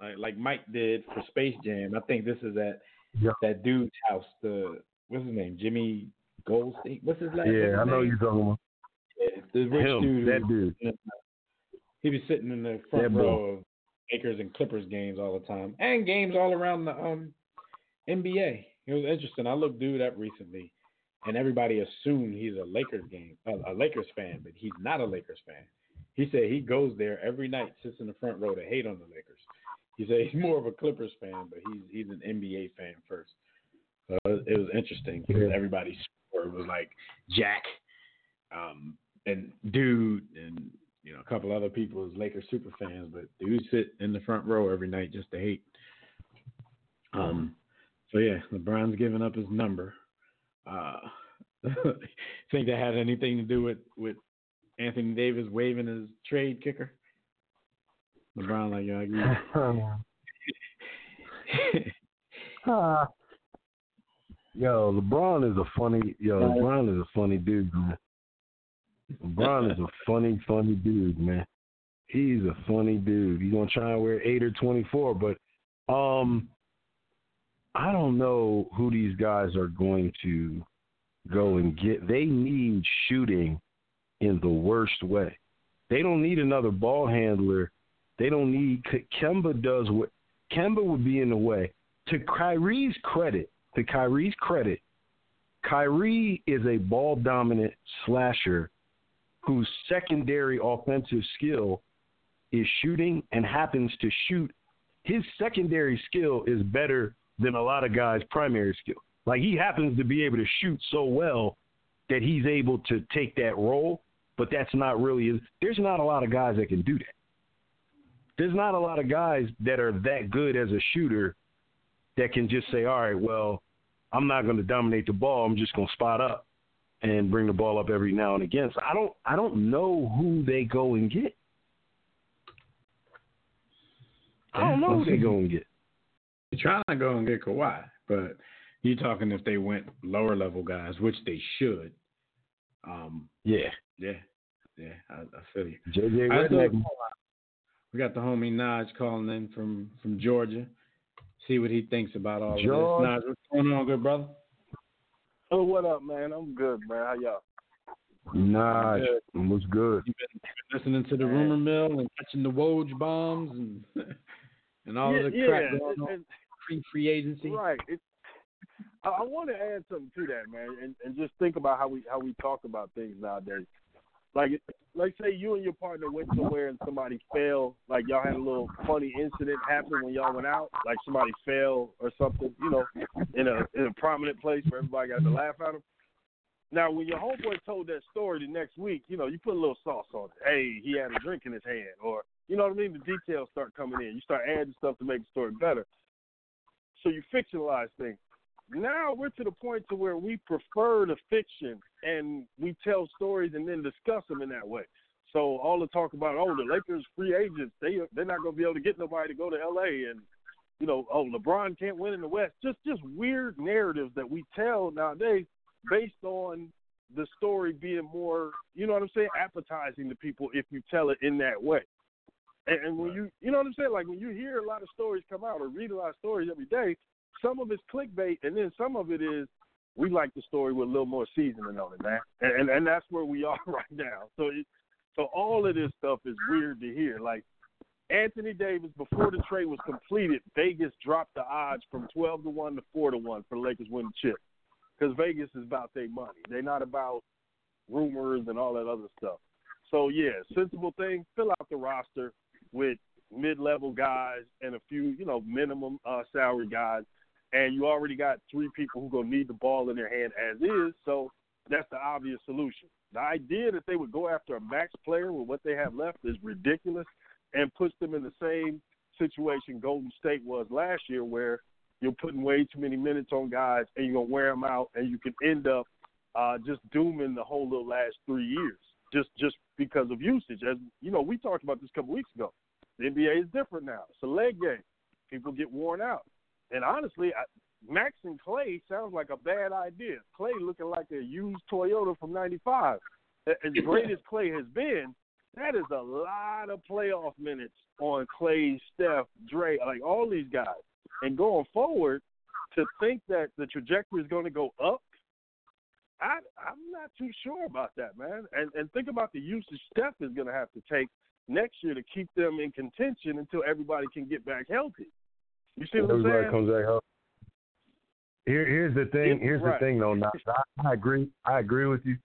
like like Mike did for Space Jam. I think this is at Yeah. that dude's house. The what's his name? Jimmy Goldstein. What's his last? what's Yeah, his I know name? you're talking about Yeah, the rich him. dude. That who- dude. he was sitting in the front That boy. row of Lakers and Clippers games all the time, and games all around the um NBA. It was interesting. I looked dude up recently, and everybody assumed he's a Lakers game, a, a Lakers fan, but he's not a Lakers fan. He said he goes there every night, sits in the front row to hate on the Lakers. He said he's more of a Clippers fan, but he's he's an NBA fan first. So it, it was interesting because Yeah. everybody's score was like Jack, um, and dude, and you know a couple other people as Lakers super fans, but dude sit in the front row every night just to hate. Um, so yeah, LeBron's giving up his number. Uh, think that had anything to do with with Anthony Davis waving his trade kicker? LeBron like, yeah, I. Ah. Yo, LeBron is a funny. Yo, LeBron is a funny dude, man. LeBron is a funny, funny dude, man. He's a funny dude. He's gonna try and wear eight or twenty four, but um, I don't know who these guys are going to go and get. They need shooting in the worst way. They don't need another ball handler. They don't need Kemba does what Kemba would be in the way. to Kyrie's credit, to Kyrie's credit, Kyrie is a ball dominant slasher whose secondary offensive skill is shooting and happens to shoot. His secondary skill is better than a lot of guys' primary skill. Like he happens to be able to shoot so well that he's able to take that role, but that's not really there's not a lot of guys that can do that. There's not a lot of guys that are that good as a shooter that can just say, "All right, well, I'm not going to dominate the ball. I'm just going to spot up and bring the ball up every now and again." So I don't I don't know who they go and get. I don't know who they go and get. They're trying to go and get Kawhi, but you're talking if they went lower level guys, which they should. Um, yeah, yeah, yeah. I, I feel you. JJ Redick. We got the homie Naj calling in from from Georgia. See what he thinks about all George. of this. Naj, what's going on, good brother? Oh, what up, man? I'm good, man. How y'all? Nah, what's good? You been, been listening to the rumor mill and catching the Woj bombs and and all yeah, of the yeah, crap going and, on pre free agency. Right. It, I, I want to add something to that, man, and, and just think about how we how we talk about things nowadays. Like, like say you and your partner went somewhere and somebody fell. Like y'all had a little funny incident happen when y'all went out. Like somebody fell or something, you know, in a in a prominent place where everybody got to laugh at them. Now, when your homeboy told that story the next week, you know, you put a little sauce on it. Hey, he had a drink in his hand, or you know what I mean. The details start coming in. You start adding stuff to make the story better. So you fictionalize things. Now we're to the point to where we prefer the fiction and we tell stories and then discuss them in that way. So all the talk about oh the Lakers free agents they they're not going to be able to get nobody to go to L.A. and you know oh LeBron can't win in the West. Just just weird narratives that we tell nowadays based on the story being more you know what I'm saying appetizing to people if you tell it in that way. And, and when you you know what I'm saying like when you hear a lot of stories come out or read a lot of stories every day, some of it's clickbait, and then some of it is we like the story with a little more seasoning on it, man. And and, and that's where we are right now. So it, so all of this stuff is weird to hear. Like Anthony Davis, before the trade was completed, Vegas dropped the odds from twelve to one to four to one for the Lakers winning chip, because Vegas is about their money. They're not about rumors and all that other stuff. So yeah, sensible thing. Fill out the roster with mid-level guys and a few, you know, minimum uh, salary guys and you already got three people who gonna need the ball in their hand as is. So that's the obvious solution. The idea that they would go after a max player with what they have left is ridiculous, and puts them in the same situation Golden State was last year, where you're putting way too many minutes on guys and you're gonna wear them out, and you can end up uh, just dooming the whole little last three years just just because of usage. As you know, we talked about this a couple weeks ago. The NBA is different now. It's a leg game. People get worn out. And honestly, I, Max and Klay sounds like a bad idea. Klay looking like a used Toyota from '95. As great as Klay has been, that is a lot of playoff minutes on Klay, Steph, Dray, like all these guys. And going forward, to think that the trajectory is going to go up, I, I'm not too sure about that, man. And and think about the usage Steph is going to have to take next year to keep them in contention until everybody can get back healthy. You see what Everybody I'm saying? comes back home. Here, here's the thing. Here's Right. the thing, though. Now, I, I agree. I agree with you.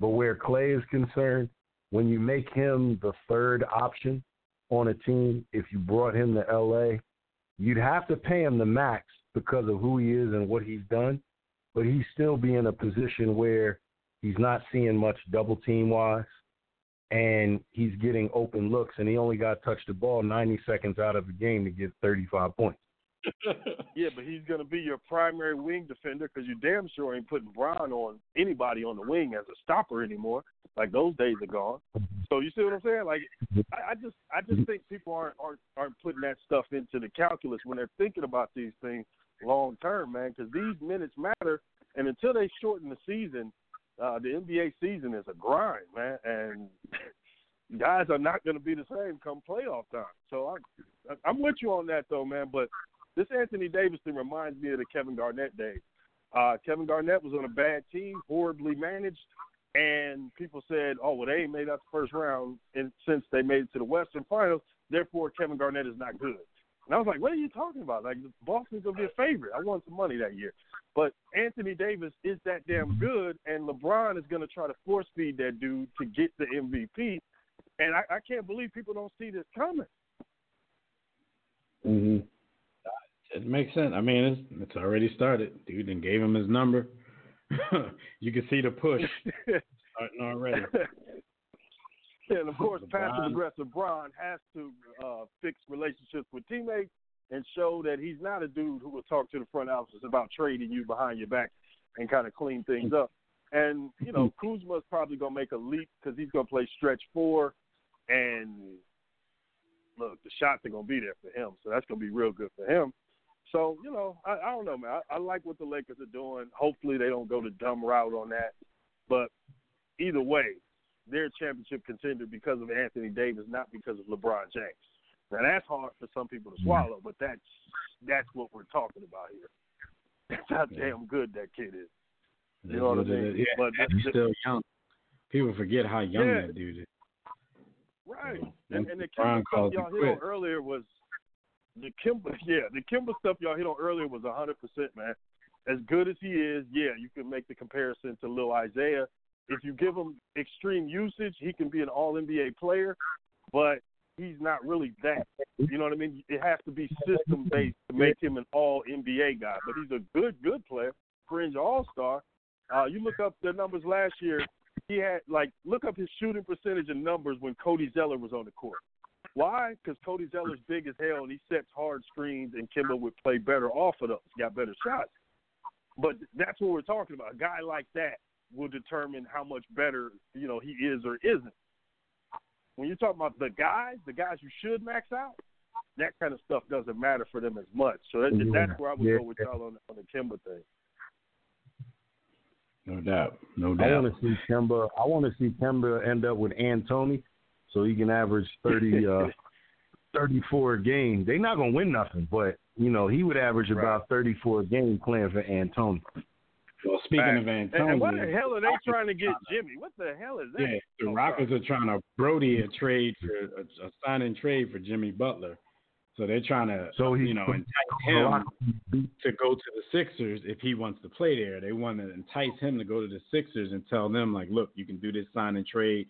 But where Klay is concerned, when you make him the third option on a team, if you brought him to LA, you'd have to pay him the max because of who he is and what he's done. But he'd still be in a position where he's not seeing much double team wise, and he's getting open looks, and he only got touched the ball 90 seconds out of the game to get 35 points. Yeah, but he's going to be your primary wing defender because you damn sure ain't putting Brown on anybody on the wing as a stopper anymore. Like those days are gone. So you see what I'm saying? Like I, I just I just think people aren't aren't aren't putting that stuff into the calculus when they're thinking about these things long term, man. Because these minutes matter, and until they shorten the season, uh, the NBA season is a grind, man, and guys are not going to be the same come playoff time. So I, I'm with you on that though, man. But this Anthony Davis thing reminds me of the Kevin Garnett days. Uh, Kevin Garnett was on a bad team, horribly managed, and people said, "Oh, well, they ain't made out the first round and since they made it to the Western Finals. Therefore, Kevin Garnett is not good." And I was like, what are you talking about? Like, Boston's to be a favorite. I won some money that year. But Anthony Davis is that damn good, and LeBron is to try to force feed that dude to get the MVP. And I, I can't believe people don't see this coming. Mm-hmm. It makes sense. I mean, it's it's already started. Dude, and gave him his number. you can see the push starting already. and of course, passive aggressive Bron has to uh, fix relationships with teammates and show that he's not a dude who will talk to the front office about trading you behind your back and kind of clean things up. And you know, Kuzma's probably gonna make a leap because he's gonna play stretch four, and look, the shots are gonna be there for him, so that's gonna be real good for him. So you know, I, I don't know, man. I, I like what the Lakers are doing. Hopefully, they don't go the dumb route on that. But either way, they're a championship contender because of Anthony Davis, not because of LeBron James. Now that's hard for some people to swallow, but that's that's what we're talking about here. That's how damn good that kid is. You know what I mean? Yeah, But he's still young. People forget how young Yeah. that dude is. Right. And And, and the Brian Kemba calls stuff y'all hit on earlier was the Kemba yeah, the Kemba stuff y'all hit on earlier was hundred percent, man. As good as he is, yeah, you can make the comparison to Lil Isaiah. If you give him extreme usage, he can be an all NBA player, but he's not really that. You know what I mean? It has to be system based to make him an all NBA guy. But he's a good, good player, fringe all star. Uh, you look up the numbers last year, he had like look up his shooting percentage and numbers when Cody Zeller was on the court. Why? Because Cody Zeller's big as hell and he sets hard screens, and Kemba would play better off of those, got better shots. But that's what we're talking about. A guy like that will determine how much better you know he is or isn't. When you're talking about the guys, the guys you should max out, that kind of stuff doesn't matter for them as much. So that, Yeah. that's where I would Yeah. go with y'all on, on the Kemba thing. No doubt. No doubt. I want to see Kemba. I want to see Kemba end up with Antony, so he can average 30, uh, 34 a game. They're not gonna win nothing, but you know he would average about thirty four a game playing for Antony. Well, speaking Facts. of And, Antonio, and what the hell are they trying to get Jimmy? What the hell is that? yeah, the Oh, Rockets are trying to Brody a trade for a, a sign and trade for Jimmy Butler. So they're trying to, So he you know, entice him to go to the Sixers if he wants to play there. They want to entice him to go to the Sixers and tell them like, look, you can do this sign and trade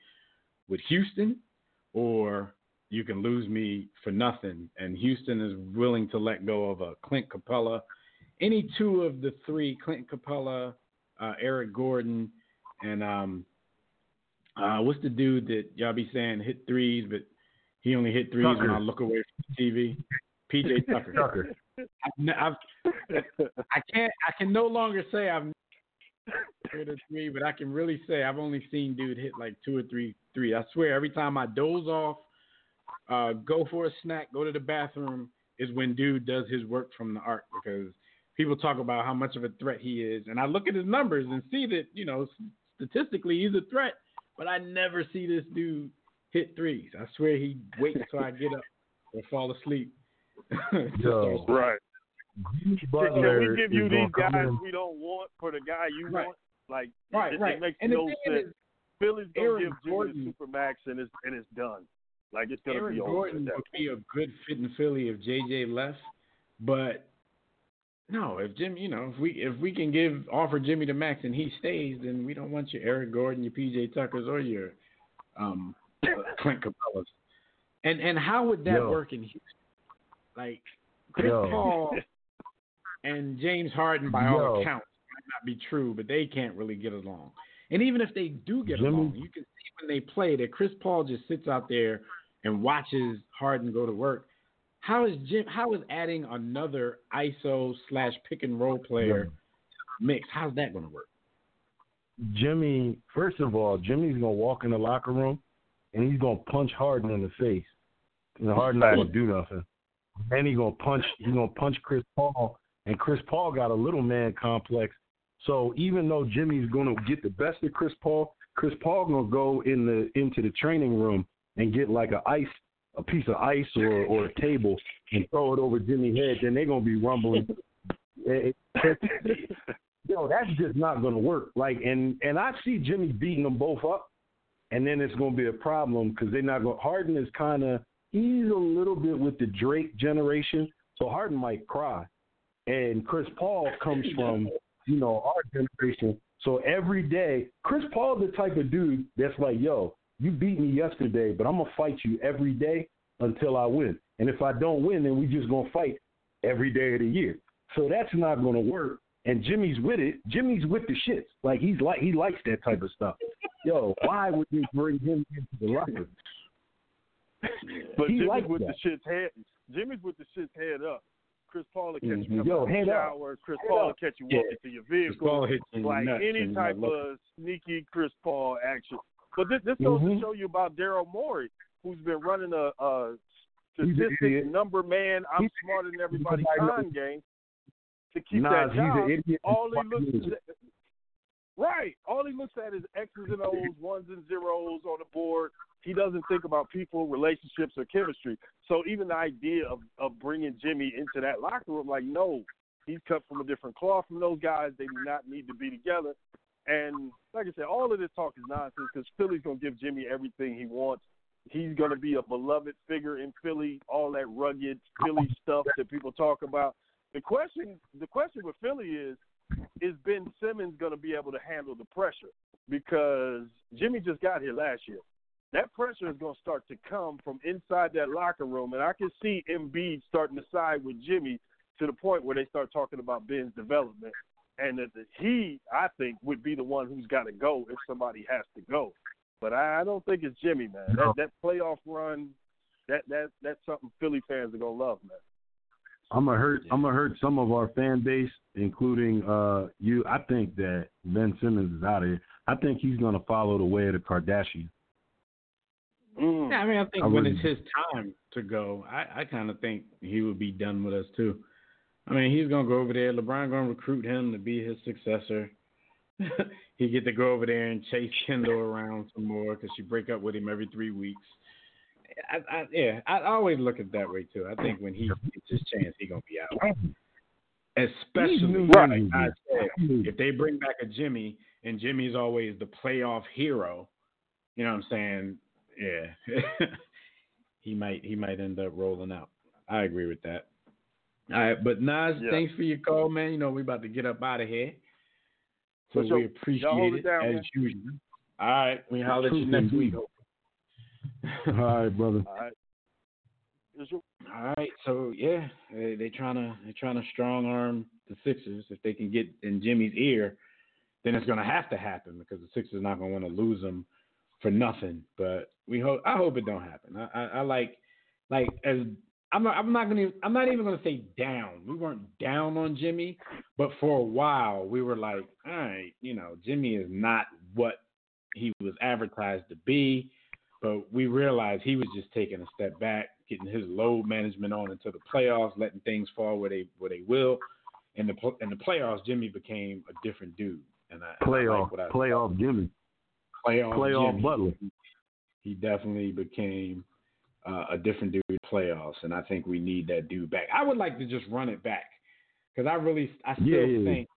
with Houston, or you can lose me for nothing. And Houston is willing to let go of a Clint Capela, any two of the three, Clint Capela, uh, Eric Gordon, and um, uh, what's the dude that y'all be saying hit threes, but he only hit threes when I look away from the TV. PJ Tucker. Tucker. I've, I've I can't I can no longer say I've hit a three, but I can really say I've only seen dude hit like two or three three. I swear every time I doze off, uh, go for a snack, go to the bathroom is when dude does his work from the arc because people talk about how much of a threat he is, and I look at his numbers and see that you know statistically he's a threat, but I never see this dude hit threes. I swear he waits till I get up or fall asleep. Just Yo. Right. Jimmy Can we give you is these guys in- we don't want for the guy you Right. want? Like, Right, it, right. it makes and the no thing sense. is, Philly's gonna Aaron give Jimmy Gordon- the super max and it's and it's done. Like it's gonna Aaron be over. Gordon would be a good fit in Philly if JJ left, but no, if Jim, you know, if we if we can give offer Jimmy the max and he stays, then we don't want your Eric Gordon, your PJ Tuckers, or your um, uh, Clint Capelas. And and how would that Yo. work in Houston? Like Chris Yo. Paul and James Harden, by all accounts, might not be true, but they can't really get along. And even if they do get Jimmy- along, you can see when they play that Chris Paul just sits out there and watches Harden go to work. How is Jim? How is adding another ISO slash pick and roll player to the mix? How's that going to work? Jimmy, first of all, Jimmy's gonna walk in the locker room and he's gonna punch Harden in the face. And Harden not gonna do nothing. Then he's gonna punch he's gonna punch Chris Paul and Chris Paul got a little man complex. So even though Jimmy's gonna get the best of Chris Paul, Chris Paul gonna go in the into the training room and get like a ice a piece of ice or, or a table and throw it over Jimmy's head, then they're gonna be rumbling. Yo, that's just not going to work. Like, and and I see Jimmy beating them both up, and then it's going to be a problem because they're not going. Harden is kind of he's a little bit with the Drake generation. So Harden might cry, and Chris Paul comes from you know our generation. So every day, Chris Paul's the type of dude that's like, yo, you beat me yesterday, but I'm gonna fight you every day until I win. And if I don't win, then we just gonna fight every day of the year. So that's not gonna work. And Jimmy's with it. Jimmy's with the shits. Like he's like he likes that type of stuff. Yo, why would you bring him into the locker? But He Jimmy's likes with that. the shit's head. Jimmy's with the shit's head up. Chris Paul will catch Mhm. you coming Yo, out of head the up. shower. Chris Head Paul will catch you Yeah. walking to your Chris vehicle. Paul hits you like any type of sneaky Chris Paul action. But this, this goes Mhm. to show you about Daryl Morey, who's been running a, a statistic number man. I'm He's- smarter than everybody con game to keep Nas, that job. All he looks. Right. All he looks at is X's and O's, ones and zeros on the board. He doesn't think about people, relationships, or chemistry. So even the idea of of bringing Jimmy into that locker room, like no, he's cut from a different cloth from those guys. They do not need to be together. And like I said, all of this talk is nonsense because Philly's gonna give Jimmy everything he wants. He's gonna be a beloved figure in Philly. All that rugged Philly stuff that people talk about. The question, the question with Philly is, is Ben Simmons going to be able to handle the pressure? Because Jimmy just got here last year. That pressure is going to start to come from inside that locker room, and I can see Embiid starting to side with Jimmy to the point where they start talking about Ben's development, and that he, I think, would be the one who's got to go if somebody has to go. But I, I don't think it's Jimmy, man. That that playoff run, that that that's something Philly fans are gonna love, man. I'm gonna hurt. I'm gonna hurt some of our fan base, including uh you. I think that Ben Simmons is out of here. I think he's gonna follow the way of the Kardashians. Mm. Yeah, I mean, I think I when it's his time to go, I, I kind of think he would be done with us too. I mean, he's gonna go over there. LeBron gonna recruit him to be his successor. he get to go over there and chase Kendall around some more because she break up with him every three weeks. I, I, yeah, I always look at it that way too. I think when he gets his chance, he gonna be out. Especially, Right. like I said, if they bring back a Jimmy and Jimmy's always the playoff hero, you know what I'm saying? Yeah. he might he might end up rolling out. I agree with that. All right, but Nas, Yeah. thanks for your call, man. You know we're about to get up out of here. So sure. we appreciate it down, as man. usual. All right, we holler at you next week. All right, brother. All right. All right, so yeah, they they trying to they trying to strong arm the Sixers. If they can get in Jimmy's ear, then it's gonna have to happen because the Sixers are not gonna want to lose him for nothing. But we hope I hope it don't happen. I, I, I like like as I'm not I'm not gonna I'm not even gonna say down. We weren't down on Jimmy, but for a while we were like, all right, you know, Jimmy is not what he was advertised to be. But we realized he was just taking a step back, getting his load management on into the playoffs, letting things fall where they where they will. In the in the playoffs, Jimmy became a different dude, and I and I Playoff, like I, playoff Jimmy, playoff, playoff Jimmy. Butler. He definitely became uh, a different dude in playoffs, and I think we need that dude back. I would like to just run it back because I really I still Yeah, yeah, yeah. think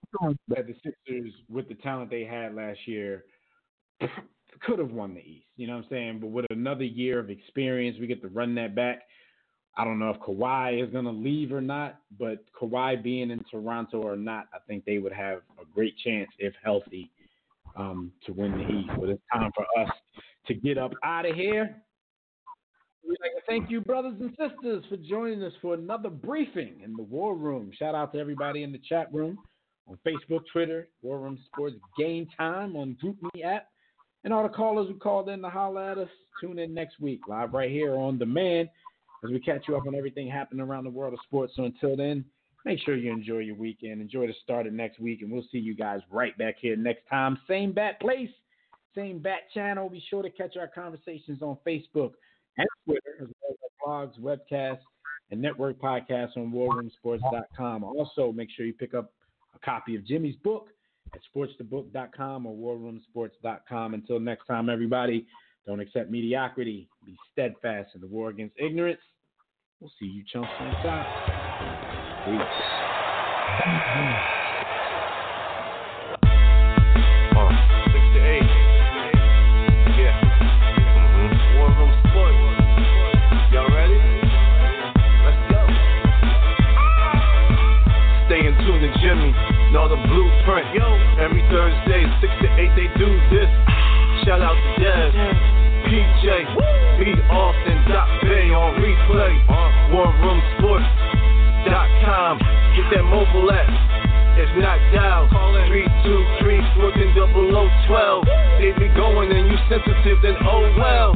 that the Sixers, with the talent they had last year, could have won the East. You know what I'm saying? But with another year of experience, we get to run that back. I don't know if Kawhi is going to leave or not, but Kawhi being in Toronto or not, I think they would have a great chance, if healthy, um, to win the East. But it's time for us to get up out of here. We'd like to thank you, brothers and sisters, for joining us for another briefing in the War Room. Shout out to everybody in the chat room on Facebook, Twitter, War Room Sports Game Time on GroupMe app, and all the callers who called in to holler at us. Tune in next week, live right here on demand, as we catch you up on everything happening around the world of sports. So until then, make sure you enjoy your weekend. Enjoy the start of next week, and we'll see you guys right back here next time. Same bat place, same bat channel. Be sure to catch our conversations on Facebook and Twitter, as well as our blogs, webcasts, and network podcasts on warroomsports.com. Also, make sure you pick up a copy of Jimmy's book at sportsthebook.com or warroomsports.com. Until next time, everybody, don't accept mediocrity. Be steadfast in the war against ignorance. We'll see you chumps on top. Peace. Jimmy. War Room Sports. Y'all. Every Thursday, 6 to 8, they do this. Shout out to Dev, PJ, B. Austin, Doc Bay on replay. WarRoomSports.com. Get that mobile app. If not, dial 323 14 0012. They be going and you sensitive, then oh well.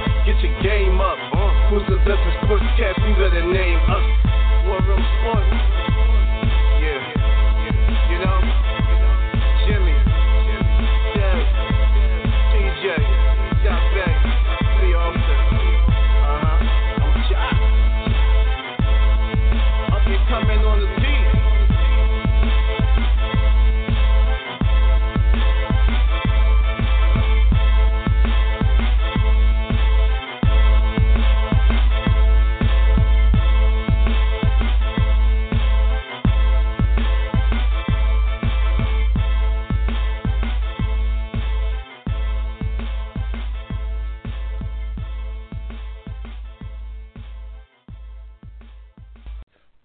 Who's the in sportscast? You better name us.